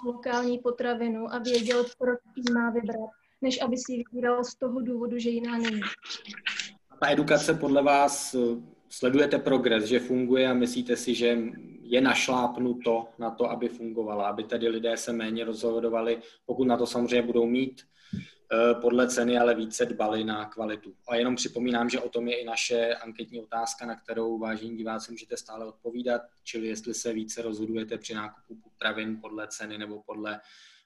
Speaker 4: lokální potravinu a věděl, proč ji má vybrat, než aby si ji vybral z toho důvodu, že jiná není.
Speaker 1: Ta edukace podle vás eh, sledujete progres, že funguje a myslíte si, že je našlápnuto na to, aby fungovala, aby tedy lidé se méně rozhodovali, pokud na to samozřejmě budou mít podle ceny, ale více dbali na kvalitu. A jenom připomínám, že o tom je i naše anketní otázka, na kterou vážení diváci můžete stále odpovídat, čili jestli se více rozhodujete při nákupu potravin podle ceny nebo podle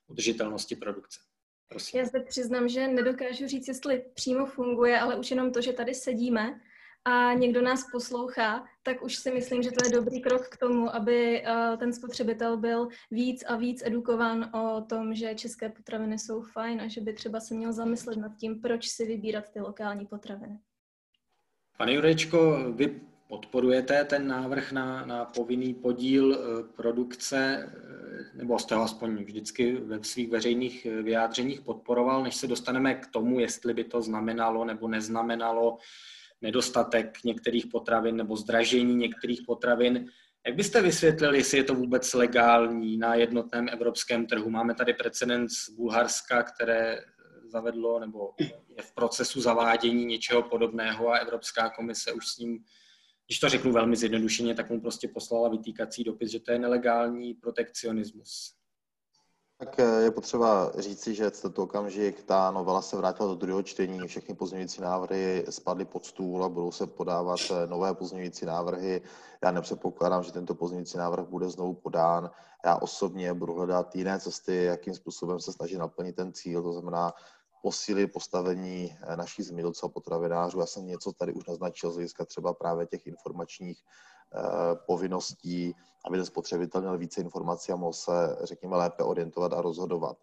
Speaker 1: udržitelnosti produkce.
Speaker 4: Prosím. Já se přiznám, že nedokážu říct, jestli přímo funguje, ale už jenom to, že tady sedíme a někdo nás poslouchá, tak už si myslím, že to je dobrý krok k tomu, aby uh, ten spotřebitel byl víc a víc edukován o tom, že české potraviny jsou fajn a že by třeba se měl zamyslet nad tím, proč si vybírat ty lokální potraviny.
Speaker 1: Pane Jurečko, vy podporujete ten návrh na, na povinný podíl eh, produkce, eh, nebo jste ho aspoň vždycky ve svých veřejných vyjádřeních podporoval, než se dostaneme k tomu, jestli by to znamenalo nebo neznamenalo nedostatek některých potravin nebo zdražení některých potravin. Jak byste vysvětlili, jestli je to vůbec legální na jednotném evropském trhu? Máme tady precedens Bulharska, které zavedlo nebo je v procesu zavádění něčeho podobného a Evropská komise už s ním, když to řeknu velmi zjednodušeně, tak mu prostě poslala vytýkací dopis, že to je nelegální protekcionismus.
Speaker 3: Tak eh, je potřeba říci, že tento okamžik ta novela se vrátila do druhého čtení, všechny pozměňující návrhy spadly pod stůl a budou se podávat eh, nové pozměňující návrhy. Já nepředpokládám, že tento pozměňující návrh bude znovu podán. Já osobně budu hledat jiné cesty, jakým způsobem se snaží naplnit ten cíl, to znamená posílit postavení eh, našich zemědělců a potravinářů. Já jsem něco tady už naznačil z hlediska třeba právě těch informačních povinností, aby ten spotřebitel měl více informací a mohl se, řekněme, lépe orientovat a rozhodovat.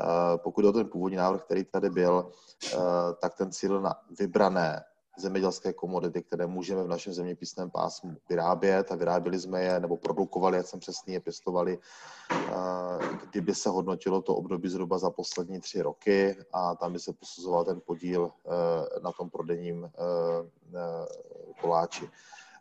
Speaker 3: Eh, pokud o ten původní návrh, který tady byl, eh, tak ten cíl na vybrané zemědělské komodity, které můžeme v našem zeměpisném pásmu vyrábět a vyráběli jsme je, nebo produkovali, jak jsem přesně je pěstovali, kdyby se hodnotilo to období zhruba za poslední tři roky a tam by se posuzoval ten podíl na tom prodejním koláči.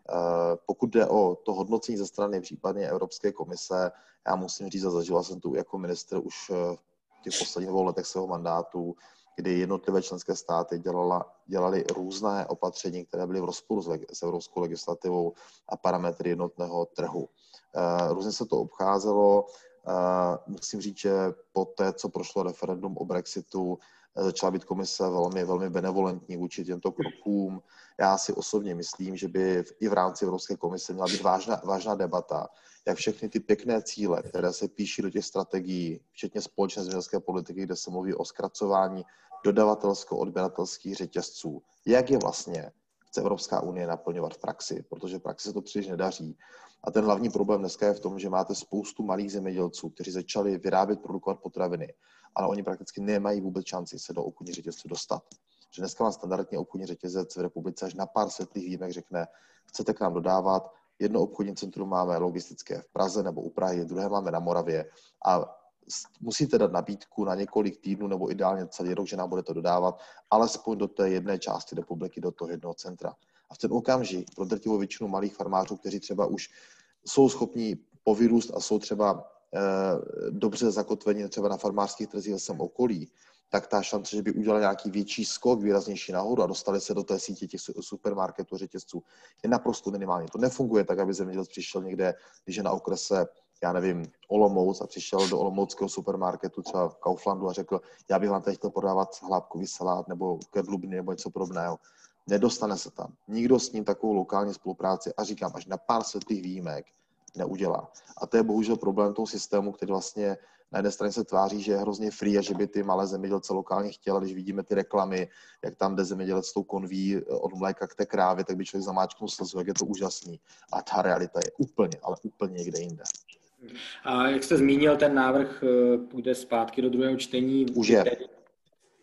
Speaker 3: Eh, pokud jde o to hodnocení ze strany případně Evropské komise, já musím říct, a zažila jsem tu jako minister už eh, v těch posledních dvou letech svého mandátu, kdy jednotlivé členské státy dělala, dělali různé opatření, které byly v rozporu s, s evropskou legislativou a parametry jednotného trhu. Eh, různě se to obcházelo. Musím říct, že po té, co prošlo referendum o Brexitu, začala být komise velmi, velmi benevolentní vůči těmto krokům. Já si osobně myslím, že by i v rámci Evropské komise měla být vážná, vážná debata, jak všechny ty pěkné cíle, které se píší do těch strategií, včetně společné zemědělské politiky, kde se mluví o zkracování dodavatelsko-odběratelských řetězců, jak je vlastně chce Evropská unie naplňovat v praxi, protože v praxi se to příliš nedaří. A ten hlavní problém dneska je v tom, že máte spoustu malých zemědělců, kteří začali vyrábět, produkovat potraviny, ale oni prakticky nemají vůbec šanci se do obchodní řetězce dostat. Že dneska má standardní obchodní řetězec v republice až na pár světlých výjimek řekne, chcete k nám dodávat, jedno obchodní centrum máme logistické v Praze nebo u Prahy, druhé máme na Moravě a musíte dát nabídku na několik týdnů nebo ideálně celý rok, že nám budete dodávat, alespoň do té jedné části republiky, do toho jednoho centra. A v ten okamžik pro drtivou většinu malých farmářů, kteří třeba už jsou schopní povyrůst a jsou třeba dobře zakotveni třeba na farmářských trzích v okolí, tak ta šance, že by udělali nějaký větší skok, výraznější nahoru a dostali se do té sítě těch supermarketů, řetězců, je naprosto minimální. To nefunguje tak, aby zemědělec přišel někde, když je na okrese já nevím, Olomouc a přišel do olomouckého supermarketu, třeba v Kauflandu a řekl, já bych vám tady chtěl prodávat hlábkový salát nebo kedlubny nebo něco podobného. Nedostane se tam. Nikdo s ním takovou lokální spolupráci a říkám, až na pár světlých výjimek neudělá. A to je bohužel problém toho systému, který vlastně na jedné straně se tváří, že je hrozně free a že by ty malé zemědělce lokálně chtěli, když vidíme ty reklamy, jak tam jde zemědělec s tou konví eh, od mléka k té krávě, tak by člověk zamáčknul slzu, jak je to úžasný. A ta realita je úplně, ale úplně někde jinde.
Speaker 1: A jak jste zmínil, ten návrh eh, půjde zpátky do druhého čtení.
Speaker 3: Už je.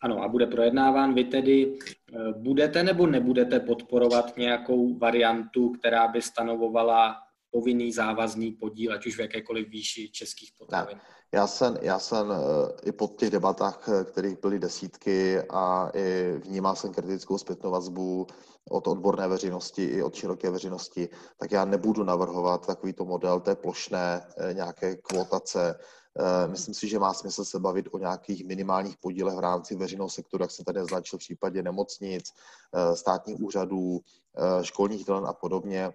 Speaker 1: ano, a bude projednáván. Vy tedy eh, budete nebo nebudete podporovat nějakou variantu, která by stanovovala povinný závazný podíl, ať už v jakékoliv výši českých potravin? Ne.
Speaker 3: Já jsem, já jsem eh, i po těch debatách, kterých byly desítky a i vnímal jsem kritickou zpětnou vazbu od odborné veřejnosti i od široké veřejnosti, tak já nebudu navrhovat takovýto model té plošné eh, nějaké kvotace. Eh, myslím si, že má smysl se bavit o nějakých minimálních podílech v rámci veřejného sektoru, jak se tady naznačil v případě nemocnic, státních úřadů, školních dělen a podobně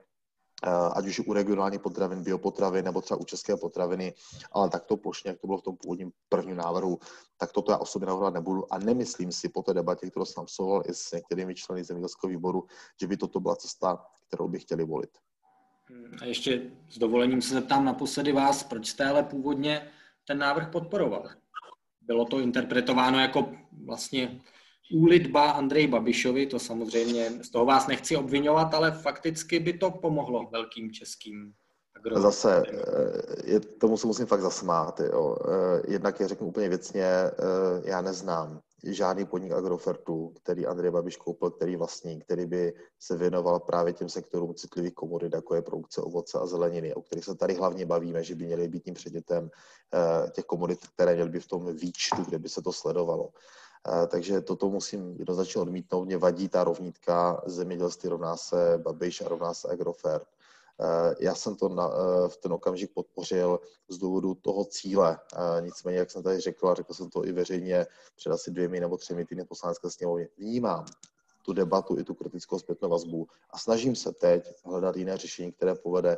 Speaker 3: ať už u regionální potravin, biopotravin nebo třeba u české potraviny, ale tak to plošně, jak to bylo v tom původním prvním návrhu, tak toto já osobně navrhovat nebudu a nemyslím si po té debatě, kterou jsem absolvoval i s některými členy zemědělského výboru, že by toto byla cesta, kterou by chtěli volit.
Speaker 1: A ještě s dovolením se zeptám naposledy vás, proč jste ale původně ten návrh podporoval? Bylo to interpretováno jako vlastně úlitba Andrej Babišovi, to samozřejmě, z toho vás nechci obvinovat, ale fakticky by to pomohlo velkým českým
Speaker 3: agro... Zase, eh, je, tomu se musím fakt zasmát. Jo. Eh, jednak je řeknu úplně věcně, eh, já neznám žádný podnik Agrofertu, který Andrej Babiš koupil, který vlastní, který by se věnoval právě těm sektorům citlivých komodit, jako je produkce ovoce a zeleniny, o kterých se tady hlavně bavíme, že by měly být tím předmětem těch komodit, které měly by v tom výčtu, kde by se to sledovalo. Takže toto musím jednoznačně odmítnout. Mě vadí ta rovnítka zemědělství rovná se Babiš a rovná se Agrofert. Já jsem to na, v ten okamžik podpořil z důvodu toho cíle. Nicméně, jak jsem tady řekl, a řekl jsem to i veřejně před asi dvěmi nebo třemi týdny poslanecké sněmovně, vnímám tu debatu i tu kritickou zpětnou vazbu a snažím se teď hledat jiné řešení, které povede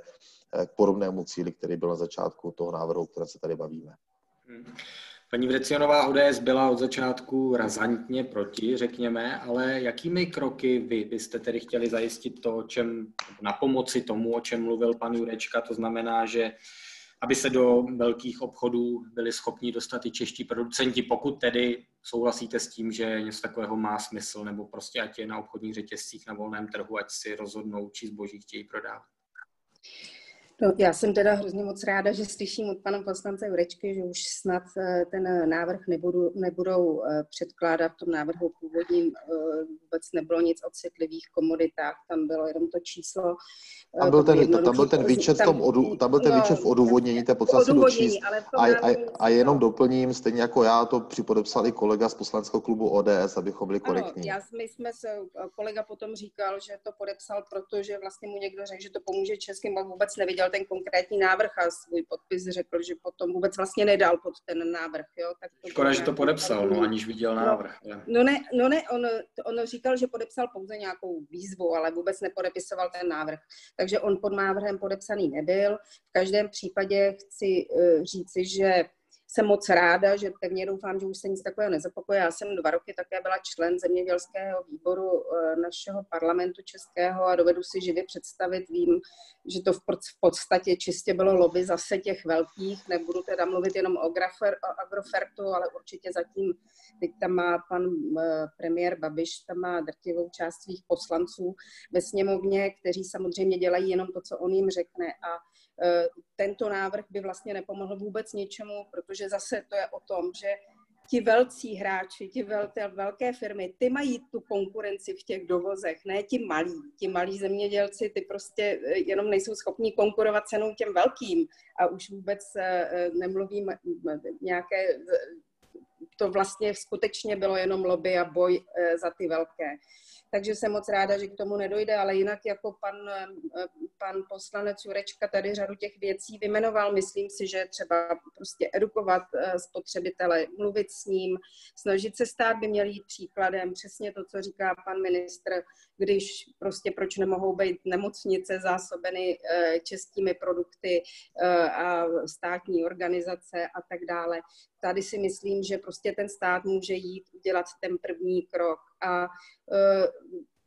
Speaker 3: eh, k podobnému cíli, který byl na začátku toho návrhu, o kterém se tady bavíme.
Speaker 1: Hmm. Paní Vrecionová ODS byla od začátku razantně proti, řekněme, ale jakými kroky vy byste tedy chtěli zajistit to, o čem, na pomoci tomu, o čem mluvil pan Jurečka, to znamená, že aby se do velkých obchodů byli schopni dostat i čeští producenti, pokud tedy souhlasíte s tím, že něco takového má smysl, nebo prostě ať je na obchodních řetězcích na volném trhu, ať si rozhodnou, či zboží chtějí prodávat.
Speaker 2: No, já jsem teda hrozně moc ráda, že slyším od pana poslance Jurečky, že už snad eh, ten návrh nebudu, nebudou eh, předkládat v tom návrhu původním. Eh, vůbec nebylo nic o citlivých komoditách, tam bylo jenom to číslo.
Speaker 3: Tam byl ten, tam byl ten výčet, tam, v, odu, tam byl ten no, výčet v odůvodnění, to je potřeba si dočíst. A, a, a jenom doplním, stejně jako já, to připodepsal i kolega z poslaneckého klubu ODS, abychom byli korektní.
Speaker 2: Ano, já, my jsme se, kolega potom říkal, že to podepsal, protože vlastně mu někdo řekl, že to pomůže českým, a vůbec neviděl ten konkrétní návrh a svůj podpis řekl, že potom vůbec vlastně nedal pod ten návrh. Jo?
Speaker 1: Tak to Škoda, že to podepsal, no, aniž viděl no, návrh.
Speaker 2: No, no ne, no ne on, on říkal, že podepsal pouze nějakou výzvu, ale vůbec nepodepisoval ten návrh. Takže on pod návrhem podepsaný nebyl. V každém případě chci uh, říci, že jsem moc ráda, že pevně doufám, že už se nic takového nezapakuje. Já jsem dva roky také byla člen zemědělského výboru eh, našeho parlamentu českého a dovedu si živě představit, vím, že to v podstatě čistě bylo lobby zase těch velkých. Nebudu teda mluvit jenom o, grafer, o Agrofertu, ale určitě zatím, teď tam má pan eh, premiér Babiš, tam má drtivou část svých poslanců ve sněmovně, kteří samozřejmě dělají jenom to, co on jim řekne a tento návrh by vlastně nepomohl vůbec ničemu, protože zase to je o tom, že ti velcí hráči, ti velké, velké firmy, ty mají tu konkurenci v těch dovozech, ne ti malí. Ti malí zemědělci, ty prostě eh, jenom nejsou schopni konkurovat cenou těm velkým. A už vůbec eh, nemluvím nějaké, to vlastně skutečně bylo jenom lobby a boj za ty velké takže jsem moc ráda, že k tomu nedojde, ale jinak jako pan, eh, pan poslanec Jurečka tady řadu těch věcí vymenoval, myslím si, že třeba prostě edukovat eh, spotřebitele, mluvit s ním, snažit se stát by měl jít příkladem, přesně to, co říká pan ministr, když prostě proč nemohou být nemocnice zásobeny eh, českými produkty a státní organizace a tak dále. Tady si myslím, že prostě ten stát může jít udělat ten první krok. A Eh,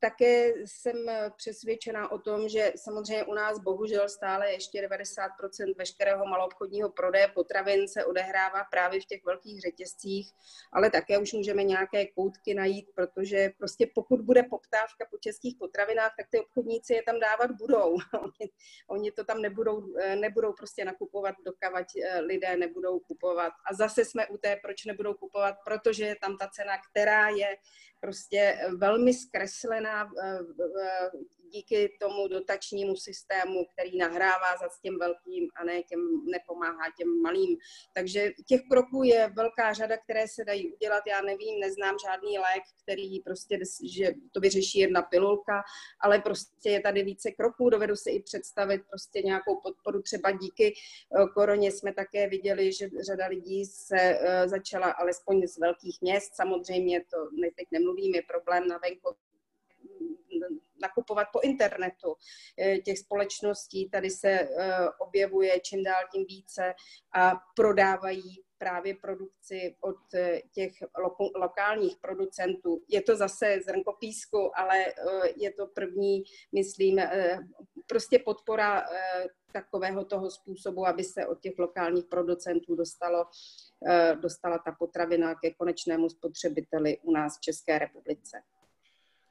Speaker 2: také jsem přesvědčená o tom, že samozřejmě u nás bohužel stále ještě 90% veškerého maloobchodního prodeje potravin se odehrává právě v těch velkých řetězcích, ale také už můžeme nějaké koutky najít, protože prostě pokud bude poptávka po českých potravinách, tak ty obchodníci je tam dávat budou. [LAUGHS] oni, oni to tam nebudou, eh, nebudou prostě nakupovat, dokavať eh, lidé nebudou kupovat. A zase jsme u té, proč nebudou kupovat, protože je tam ta cena, která je prostě velmi zkreslená díky tomu dotačnímu systému, který nahrává za těm velkým a ne těm, nepomáhá těm malým. Takže těch kroků je velká řada, které se dají udělat. Já nevím, neznám žádný lék, který prostě, že to vyřeší jedna pilulka, ale prostě je tady více kroků. Dovedu si i představit prostě nějakou podporu. Třeba díky eh, koroně jsme také viděli, že řada lidí se eh, začala alespoň z velkých měst, samozřejmě to teď nemluvím, je problém na venkově nakupovat po internetu. Těch společností tady se objevuje čím dál tím více a prodávají právě produkci od eh, těch lo- lokálních producentů. Je to zase zrnko písku, ale eh, je to první, myslím, eh, prostě podpora takového toho způsobu, aby se od těch lokálních producentů dostalo, dostala ta potravina ke konečnému spotřebiteli u nás v České republice.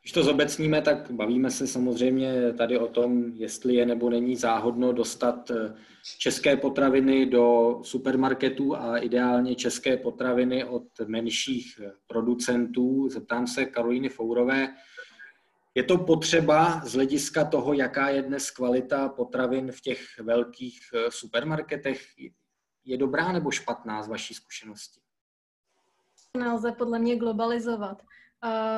Speaker 1: Když to zobecníme, tak bavíme se samozřejmě tady o tom, jestli je nebo není záhodno dostat eh, české potraviny do supermarketů a ideálně české potraviny od menších eh, producentů. Zeptám se Karolíny Fourové, je to potřeba z hlediska toho, jaká je dnes kvalita potravin v těch velkých eh, supermarketech? Je dobrá nebo špatná z vaší zkušenosti?
Speaker 4: Nelze podle mě globalizovat.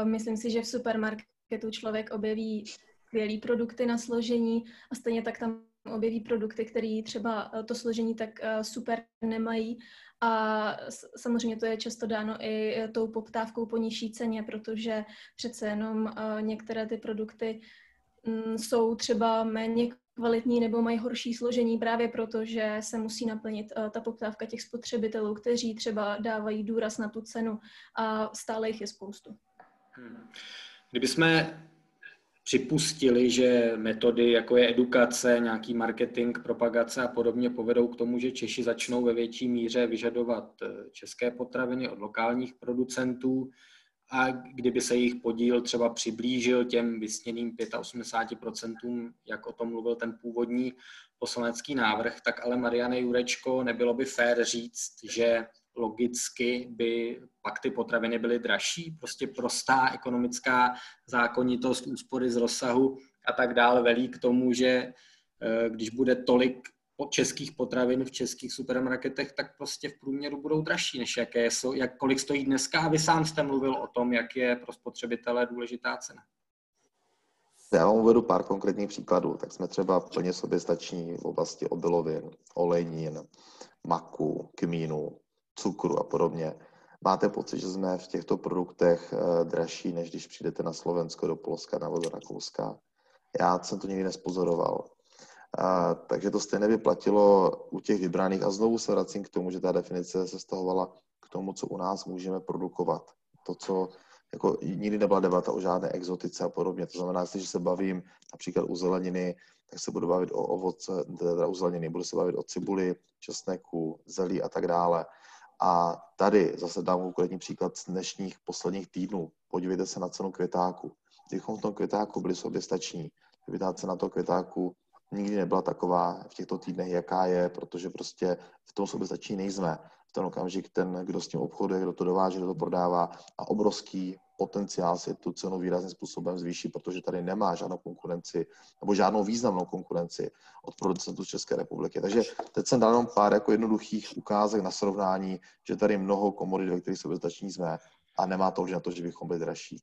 Speaker 4: Myslím si, že v supermarketu člověk objeví skvělé produkty na složení a stejně tak tam objeví produkty, které třeba eh, to složení tak eh, super nemají. A samozřejmě to je často dáno i eh, tou poptávkou po nižší ceně, protože přece jenom některé ty produkty mm, jsou třeba méně kvalitní nebo mají horší složení právě proto, že se musí naplnit ta poptávka těch spotřebitelů, kteří třeba dávají důraz na tu cenu a stále jich je spoustu.
Speaker 1: Hmm. Kdyby jsme připustili, že metody jako je edukace, nějaký marketing, propagace a podobně povedou k tomu, že Češi začnou ve větší míře vyžadovat eh, české potraviny od lokálních producentů a kdyby se jejich podíl třeba přiblížil těm vysněným 85%, jak o tom mluvil ten původní poslanecký návrh, tak ale Mariane Jurečko, nebylo by fér říct, že logicky by pak ty potraviny byly dražší. Prostě prostá ekonomická zákonitost, úspory z rozsahu a tak dále velí k tomu, že eh, když bude tolik českých potravin v českých supermarketech, tak prostě v průměru budou dražší, než jaké jsou, jak, kolik stojí dneska. A vy sám jste mluvil o tom, jak je pro spotřebitele důležitá cena.
Speaker 3: Já vám uvedu pár konkrétních příkladů. Tak jsme třeba plně soběstační v oblasti obilovin, olejnin, maku, kmínu, cukru a podobně. Máte pocit, že jsme v těchto produktech eh, dražší, než když přijdete na Slovensko, do Polska nebo do Rakouska? Já jsem to nikdy nespozoroval. A, takže to stejně by platilo u těch vybraných. A znovu se vracím k tomu, že ta definice se stahovala k tomu, co u nás můžeme produkovat. To, co jako nikdy nebyla debata o žádné exotice a podobně. To znamená, že se bavím například u zeleniny, tak se budu bavit o ovoce, teda u zeleniny, budu se bavit o cibuli, česneku, zelí a tak dále. A tady zase dám konkrétní příklad z dnešních posledních týdnů. Podívejte se na cenu květáku. Kdybychom v tom květáku byli sobě stační, kdyby ta cena toho květáku nikdy nebyla taková v těchto týdnech, jaká je, protože prostě v tom soběstační nejsme. V ten okamžik ten, kdo s tím obchoduje, kdo to dováží, kdo to prodává a obrovský potenciál si tu cenu výrazným způsobem zvýší, protože tady nemá žádnou konkurenci nebo žádnou významnou konkurenci od producentů České republiky. Takže teď jsem dal jenom pár jako jednoduchých ukázek na srovnání, že tady mnoho komodit, ve kterých soběstační jsme a nemá to už na to, že bychom byli dražší.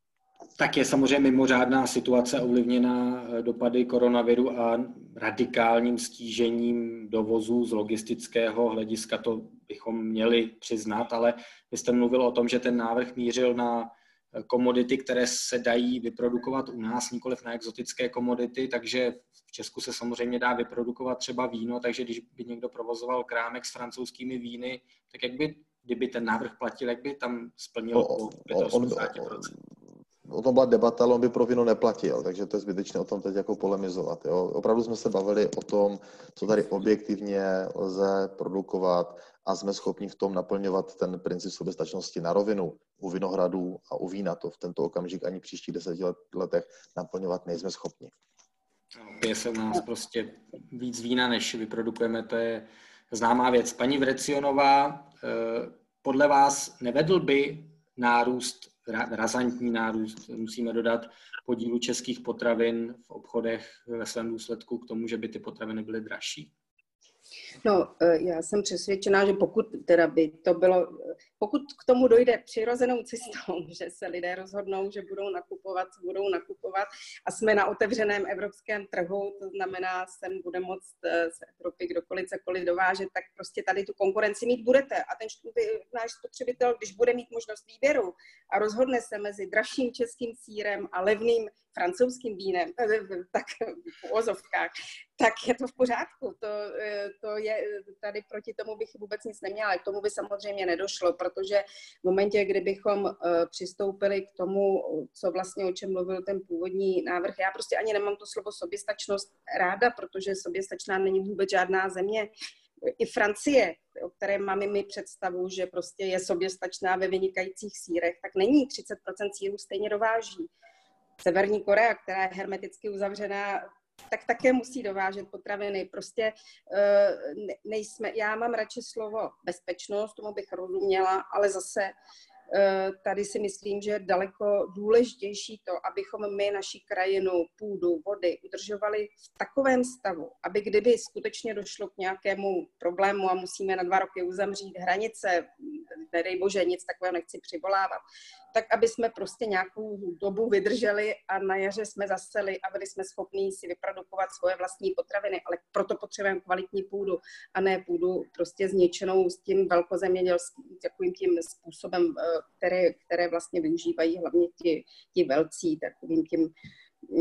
Speaker 1: Tak je samozřejmě mimořádná situace ovlivněná eh, dopady koronaviru a radikálním stížením dovozu z logistického hlediska, to bychom měli přiznat, ale vy jste mluvil o tom, že ten návrh mířil na komodity, které se dají vyprodukovat u nás, nikoliv na exotické komodity, takže v Česku se samozřejmě dá vyprodukovat třeba víno, takže když by někdo provozoval krámek s francouzskými víny, tak jak by, kdyby ten návrh platil, jak by tam splnil o, 85%?
Speaker 3: O tom byla debata, ale on by pro víno neplatil, takže to je zbytečné o tom teď jako polemizovat. Jo. Opravdu jsme se bavili o tom, co tady objektivně lze produkovat a jsme schopni v tom naplňovat ten princip soběstačnosti na rovinu u vinohradů a u vína. To v tento okamžik ani příštích deseti letech naplňovat nejsme schopni.
Speaker 1: Je se u nás prostě víc vína, než vyprodukujeme, to je známá věc. Paní Vrecionová, eh, podle vás nevedl by nárůst razantní nárůst, musíme dodat, podílu českých potravin v obchodech ve svém důsledku k tomu, že by ty potraviny byly dražší?
Speaker 2: No, e, já jsem přesvědčená, že pokud teda by to bylo, pokud k tomu dojde přirozenou cestou, [LAUGHS] že se lidé rozhodnou, že budou nakupovat, budou nakupovat a jsme na otevřeném evropském trhu, to znamená, sem bude moct e, z Evropy kdokoliv cokoliv dovážet, tak prostě tady tu konkurenci mít budete. A ten náš spotřebitel, když bude mít možnost výběru a rozhodne se mezi dražším českým sírem a levným francouzským vínem, tak v ozovkách, tak je to v pořádku. To, to je, tady proti tomu bych vůbec nic neměla. K tomu by samozřejmě nedošlo, protože v momentě, kdybychom přistoupili k tomu, co vlastně o čem mluvil ten původní návrh, já prostě ani nemám to slovo soběstačnost ráda, protože soběstačná není vůbec žádná země i Francie, o které máme mi představu, že prostě je soběstačná ve vynikajících sírech, tak není 30% sírů stejně dováží. Severní Korea, která je hermeticky uzavřená, tak také musí dovážet potraviny. Prostě uh, nejsme, já mám radši slovo bezpečnost, tomu bych rozuměla, ale zase Eh, tady si myslím, že je daleko důležitější to, abychom my naši krajinu, půdu, vody udržovali v takovém stavu, aby kdyby skutečně došlo k nějakému problému a musíme na dva roky uzamřít hranice, nedej bože, nic takového nechci přivolávat, tak aby jsme prostě nějakou dobu vydrželi a na jaře jsme zaseli a byli jsme schopni si vyprodukovat svoje vlastní potraviny, ale proto potřebujeme kvalitní půdu a ne půdu prostě zničenou s tím velkozemědělským takovým tím způsobem, eh, které, které vlastně využívají hlavně ti, ti velcí, takovým tím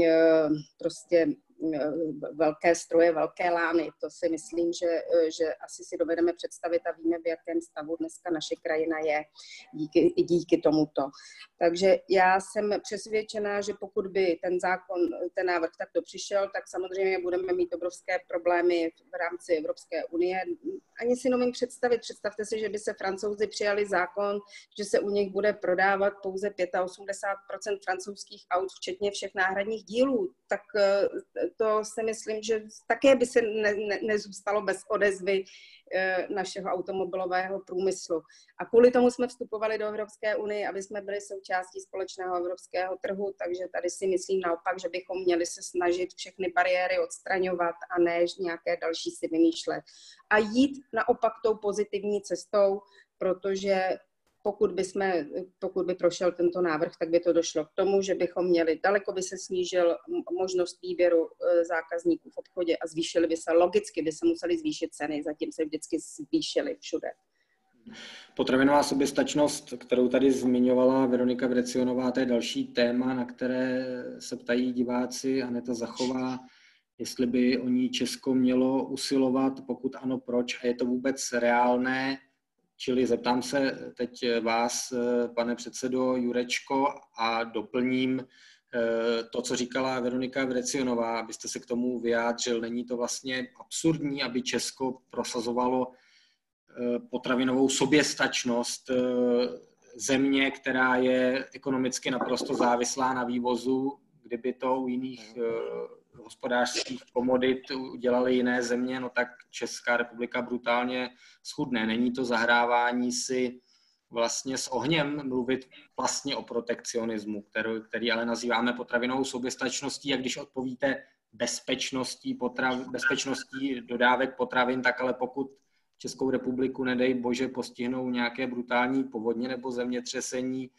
Speaker 2: eh, prostě velké stroje, velké lány. To si myslím, že, eh, že asi si dovedeme představit a víme, v jakém stavu dneska naše krajina je díky, díky tomuto. Takže já jsem přesvědčená, že pokud by ten zákon, ten návrh takto přišel, tak samozřejmě budeme mít obrovské problémy v rámci Evropské unie. Ani si nemůžu představit, představte si, že by se francouzi přijali zákon, že se u nich bude prodávat pouze 85% francouzských aut, včetně všech náhradních dílů. Tak eh, to si myslím, že také by se ne, ne, nezůstalo bez odezvy e, našeho automobilového průmyslu. A kvůli tomu jsme vstupovali do Evropské unie, aby jsme byli součástí společného evropského trhu, takže tady si myslím naopak, že bychom měli se snažit všechny bariéry odstraňovat a ne nějaké další si vymýšlet. A jít naopak tou pozitivní cestou, protože pokud by, jsme, pokud by prošel tento návrh, tak by to došlo k tomu, že bychom měli, daleko by se snížil možnost výběru e, zákazníků v obchodě a zvýšily by se, logicky by se museli zvýšit ceny, zatím se vždycky zvýšily všude.
Speaker 1: Potravinová soběstačnost, kterou tady zmiňovala Veronika Vrecionová, to je další téma, na které se ptají diváci. Aneta Zachová, jestli by o ní Česko mělo usilovat, pokud ano, proč a je to vůbec reálné Čili zeptám se teď vás, pane předsedo Jurečko, a doplním eh, to, co říkala Veronika Vrecionová, abyste se k tomu vyjádřil. Není to vlastně absurdní, aby Česko prosazovalo eh, potravinovou soběstačnost eh, země, která je ekonomicky naprosto závislá na vývozu, kdyby to u jiných hospodářských komodit udělali jiné země, no tak Česká republika brutálně schudne. Není to zahrávání si vlastně s ohněm mluvit vlastně o protekcionismu, který, který ale nazýváme potravinou soběstačností a když odpovíte bezpečností, potrav, bezpečností dodávek potravin, tak ale pokud Českou republiku, nedej bože, postihnou nějaké brutální povodně nebo zemětřesení,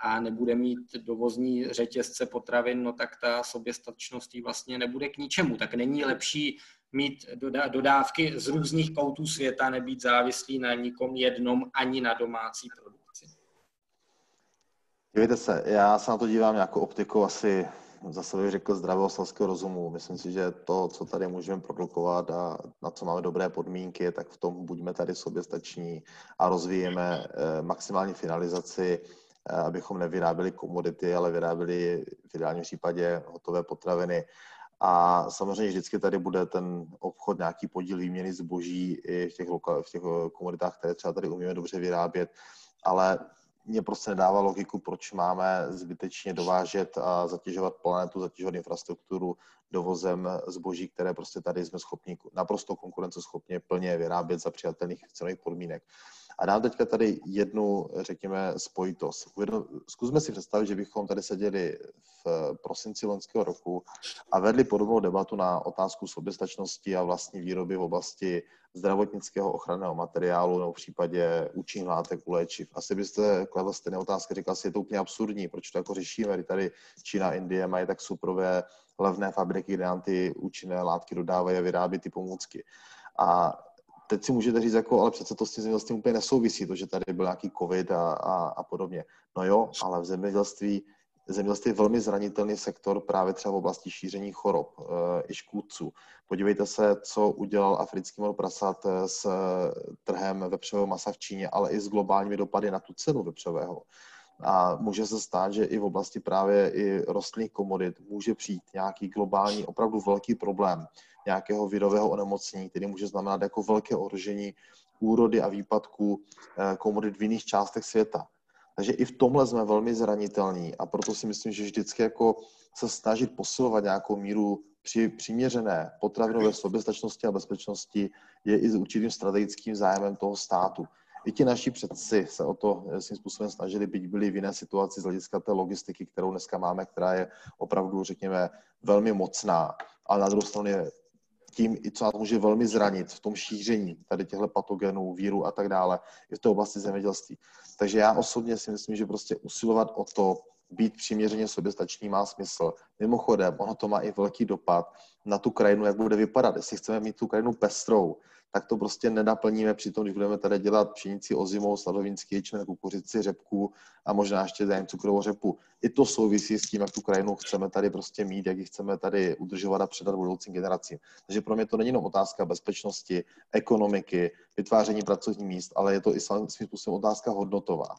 Speaker 1: a nebude mít dovozní řetězce potravin, no tak ta soběstačnost vlastně nebude k ničemu. Tak není lepší mít dodávky z různých koutů světa, nebýt závislý na nikom jednom ani na domácí produkci.
Speaker 3: Dívejte se, já se na to dívám jako optikou asi zase bych řekl zdravého selského rozumu. Myslím si, že to, co tady můžeme produkovat a na co máme dobré podmínky, tak v tom buďme tady soběstační a rozvíjeme eh, maximální finalizaci abychom nevyráběli komodity, ale vyráběli v ideálním případě hotové potraviny. A samozřejmě vždycky tady bude ten obchod, nějaký podíl výměny zboží i v těch, lokal, v těch eh, komoditách, které třeba tady umíme dobře vyrábět, ale mě prostě nedává logiku, proč máme zbytečně dovážet a zatěžovat planetu, zatěžovat infrastrukturu dovozem zboží, které prostě tady jsme schopni naprosto konkurenceschopně plně vyrábět za přijatelných cenových podmínek. A dám teďka tady jednu, řekněme, spojitost. Zkusme si představit, že bychom tady seděli v prosinci loňského roku a vedli podobnou debatu na otázku soběstačnosti a vlastní výroby v oblasti zdravotnického ochranného materiálu nebo v případě účinných látek u léčiv. Asi byste kladl stejné otázky, říkal si, je to úplně absurdní, proč to jako řešíme, tady Čína, Indie mají tak superové levné fabriky, kde nám ty účinné látky dodávají a vyrábí ty pomůcky. A teď si můžete říct, jako, ale přece to s tím zemědělstvím úplně nesouvisí, to, že tady byl nějaký covid a, a, a podobně. No jo, ale v zemědělství Zemědělství je velmi zranitelný sektor právě třeba v oblasti šíření chorob i škůdců. Podívejte se, co udělal africký mor prasat s trhem vepřového masa v Číně, ale i s globálními dopady na tu cenu vepřového. A může se stát, že i v oblasti právě i rostlinných komodit může přijít nějaký globální, opravdu velký problém nějakého virového onemocnění, který může znamenat jako velké ohrožení úrody a výpadků eh, komodit v jiných částech světa. Takže i v tomhle jsme velmi zranitelní a proto si myslím, že vždycky jako se snažit posilovat nějakou míru při, přiměřené potravinové soběstačnosti a bezpečnosti je i s určitým strategickým zájmem toho státu. I ti naši předci se o to eh, svým způsobem snažili, byť byli v jiné situaci z hlediska té logistiky, kterou dneska máme, která je opravdu, řekněme, velmi mocná. Ale na druhou stranu je tím, i co nás může velmi zranit v tom šíření tady těchto patogenů, víru a tak dále, je v té oblasti zemědělství. Takže já osobně si myslím, že prostě usilovat o to, být přiměřeně soběstačný má smysl. Mimochodem, ono to má i velký dopad na tu krajinu, jak bude vypadat. Jestli chceme mít tu krajinu pestrou, tak to prostě nenaplníme při tom, když budeme tady dělat pšenici ozimou, sladovínský ječmen, kukuřici, řepku a možná ještě zájem cukrovou řepu. I to souvisí s tím, jak tu krajinu chceme tady prostě mít, jak ji chceme tady udržovat a předat budoucím generacím. Takže pro mě to není jenom otázka bezpečnosti, ekonomiky, vytváření pracovních míst, ale je to i svým způsobem otázka hodnotová.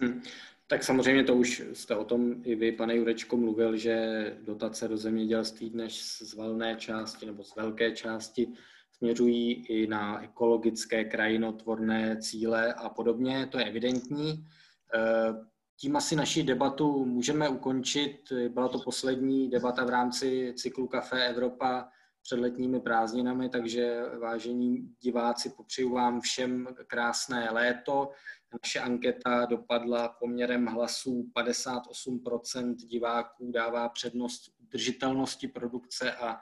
Speaker 1: Hmm. Tak samozřejmě to už jste o tom i vy, pane Jurečko, mluvil, že dotace do zemědělství dnes z valné části nebo z velké části směřují i na ekologické, krajinotvorné cíle a podobně, to je evidentní. Eh, tím asi naši debatu můžeme ukončit. Byla to poslední debata v rámci cyklu Café Evropa před letními prázdninami, takže vážení diváci, popřeju vám všem krásné léto. Naše anketa dopadla poměrem hlasů 58% diváků dává přednost udržitelnosti produkce a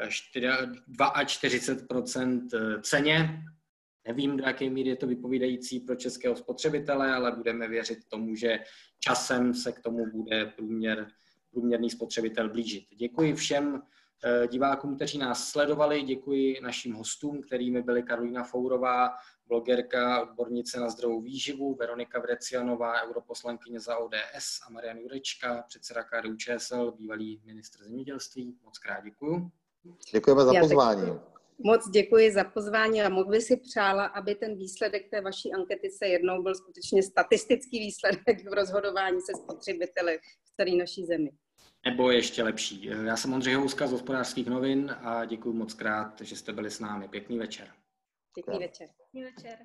Speaker 1: 42% eh, ceně. Nevím, do jaké míry je to vypovídající pro českého spotřebitele, ale budeme věřit tomu, že časem se k tomu bude průměr, průměrný spotřebitel blížit. Děkuji všem eh, divákům, kteří nás sledovali, děkuji našim hostům, kterými byly Karolina Fourová, blogerka, odbornice na zdravou výživu, Veronika Vrecianová, europoslankyně za ODS a Marian Jurečka, předseda KDU ČSL, bývalý ministr zemědělství. Moc krát děkuji.
Speaker 3: Děkujeme za pozvání.
Speaker 2: Moc děkuji za pozvání a moc by si přála, aby ten výsledek té vaší ankety se jednou byl skutečně statistický výsledek v rozhodování se spotřebiteli v celé naší zemi.
Speaker 1: Nebo ještě lepší. Já jsem Ondřej Houska z hospodářských novin a děkuji moc krát, že jste byli s námi. Pěkný večer.
Speaker 2: Pěkný večer.
Speaker 4: Pěkný večer.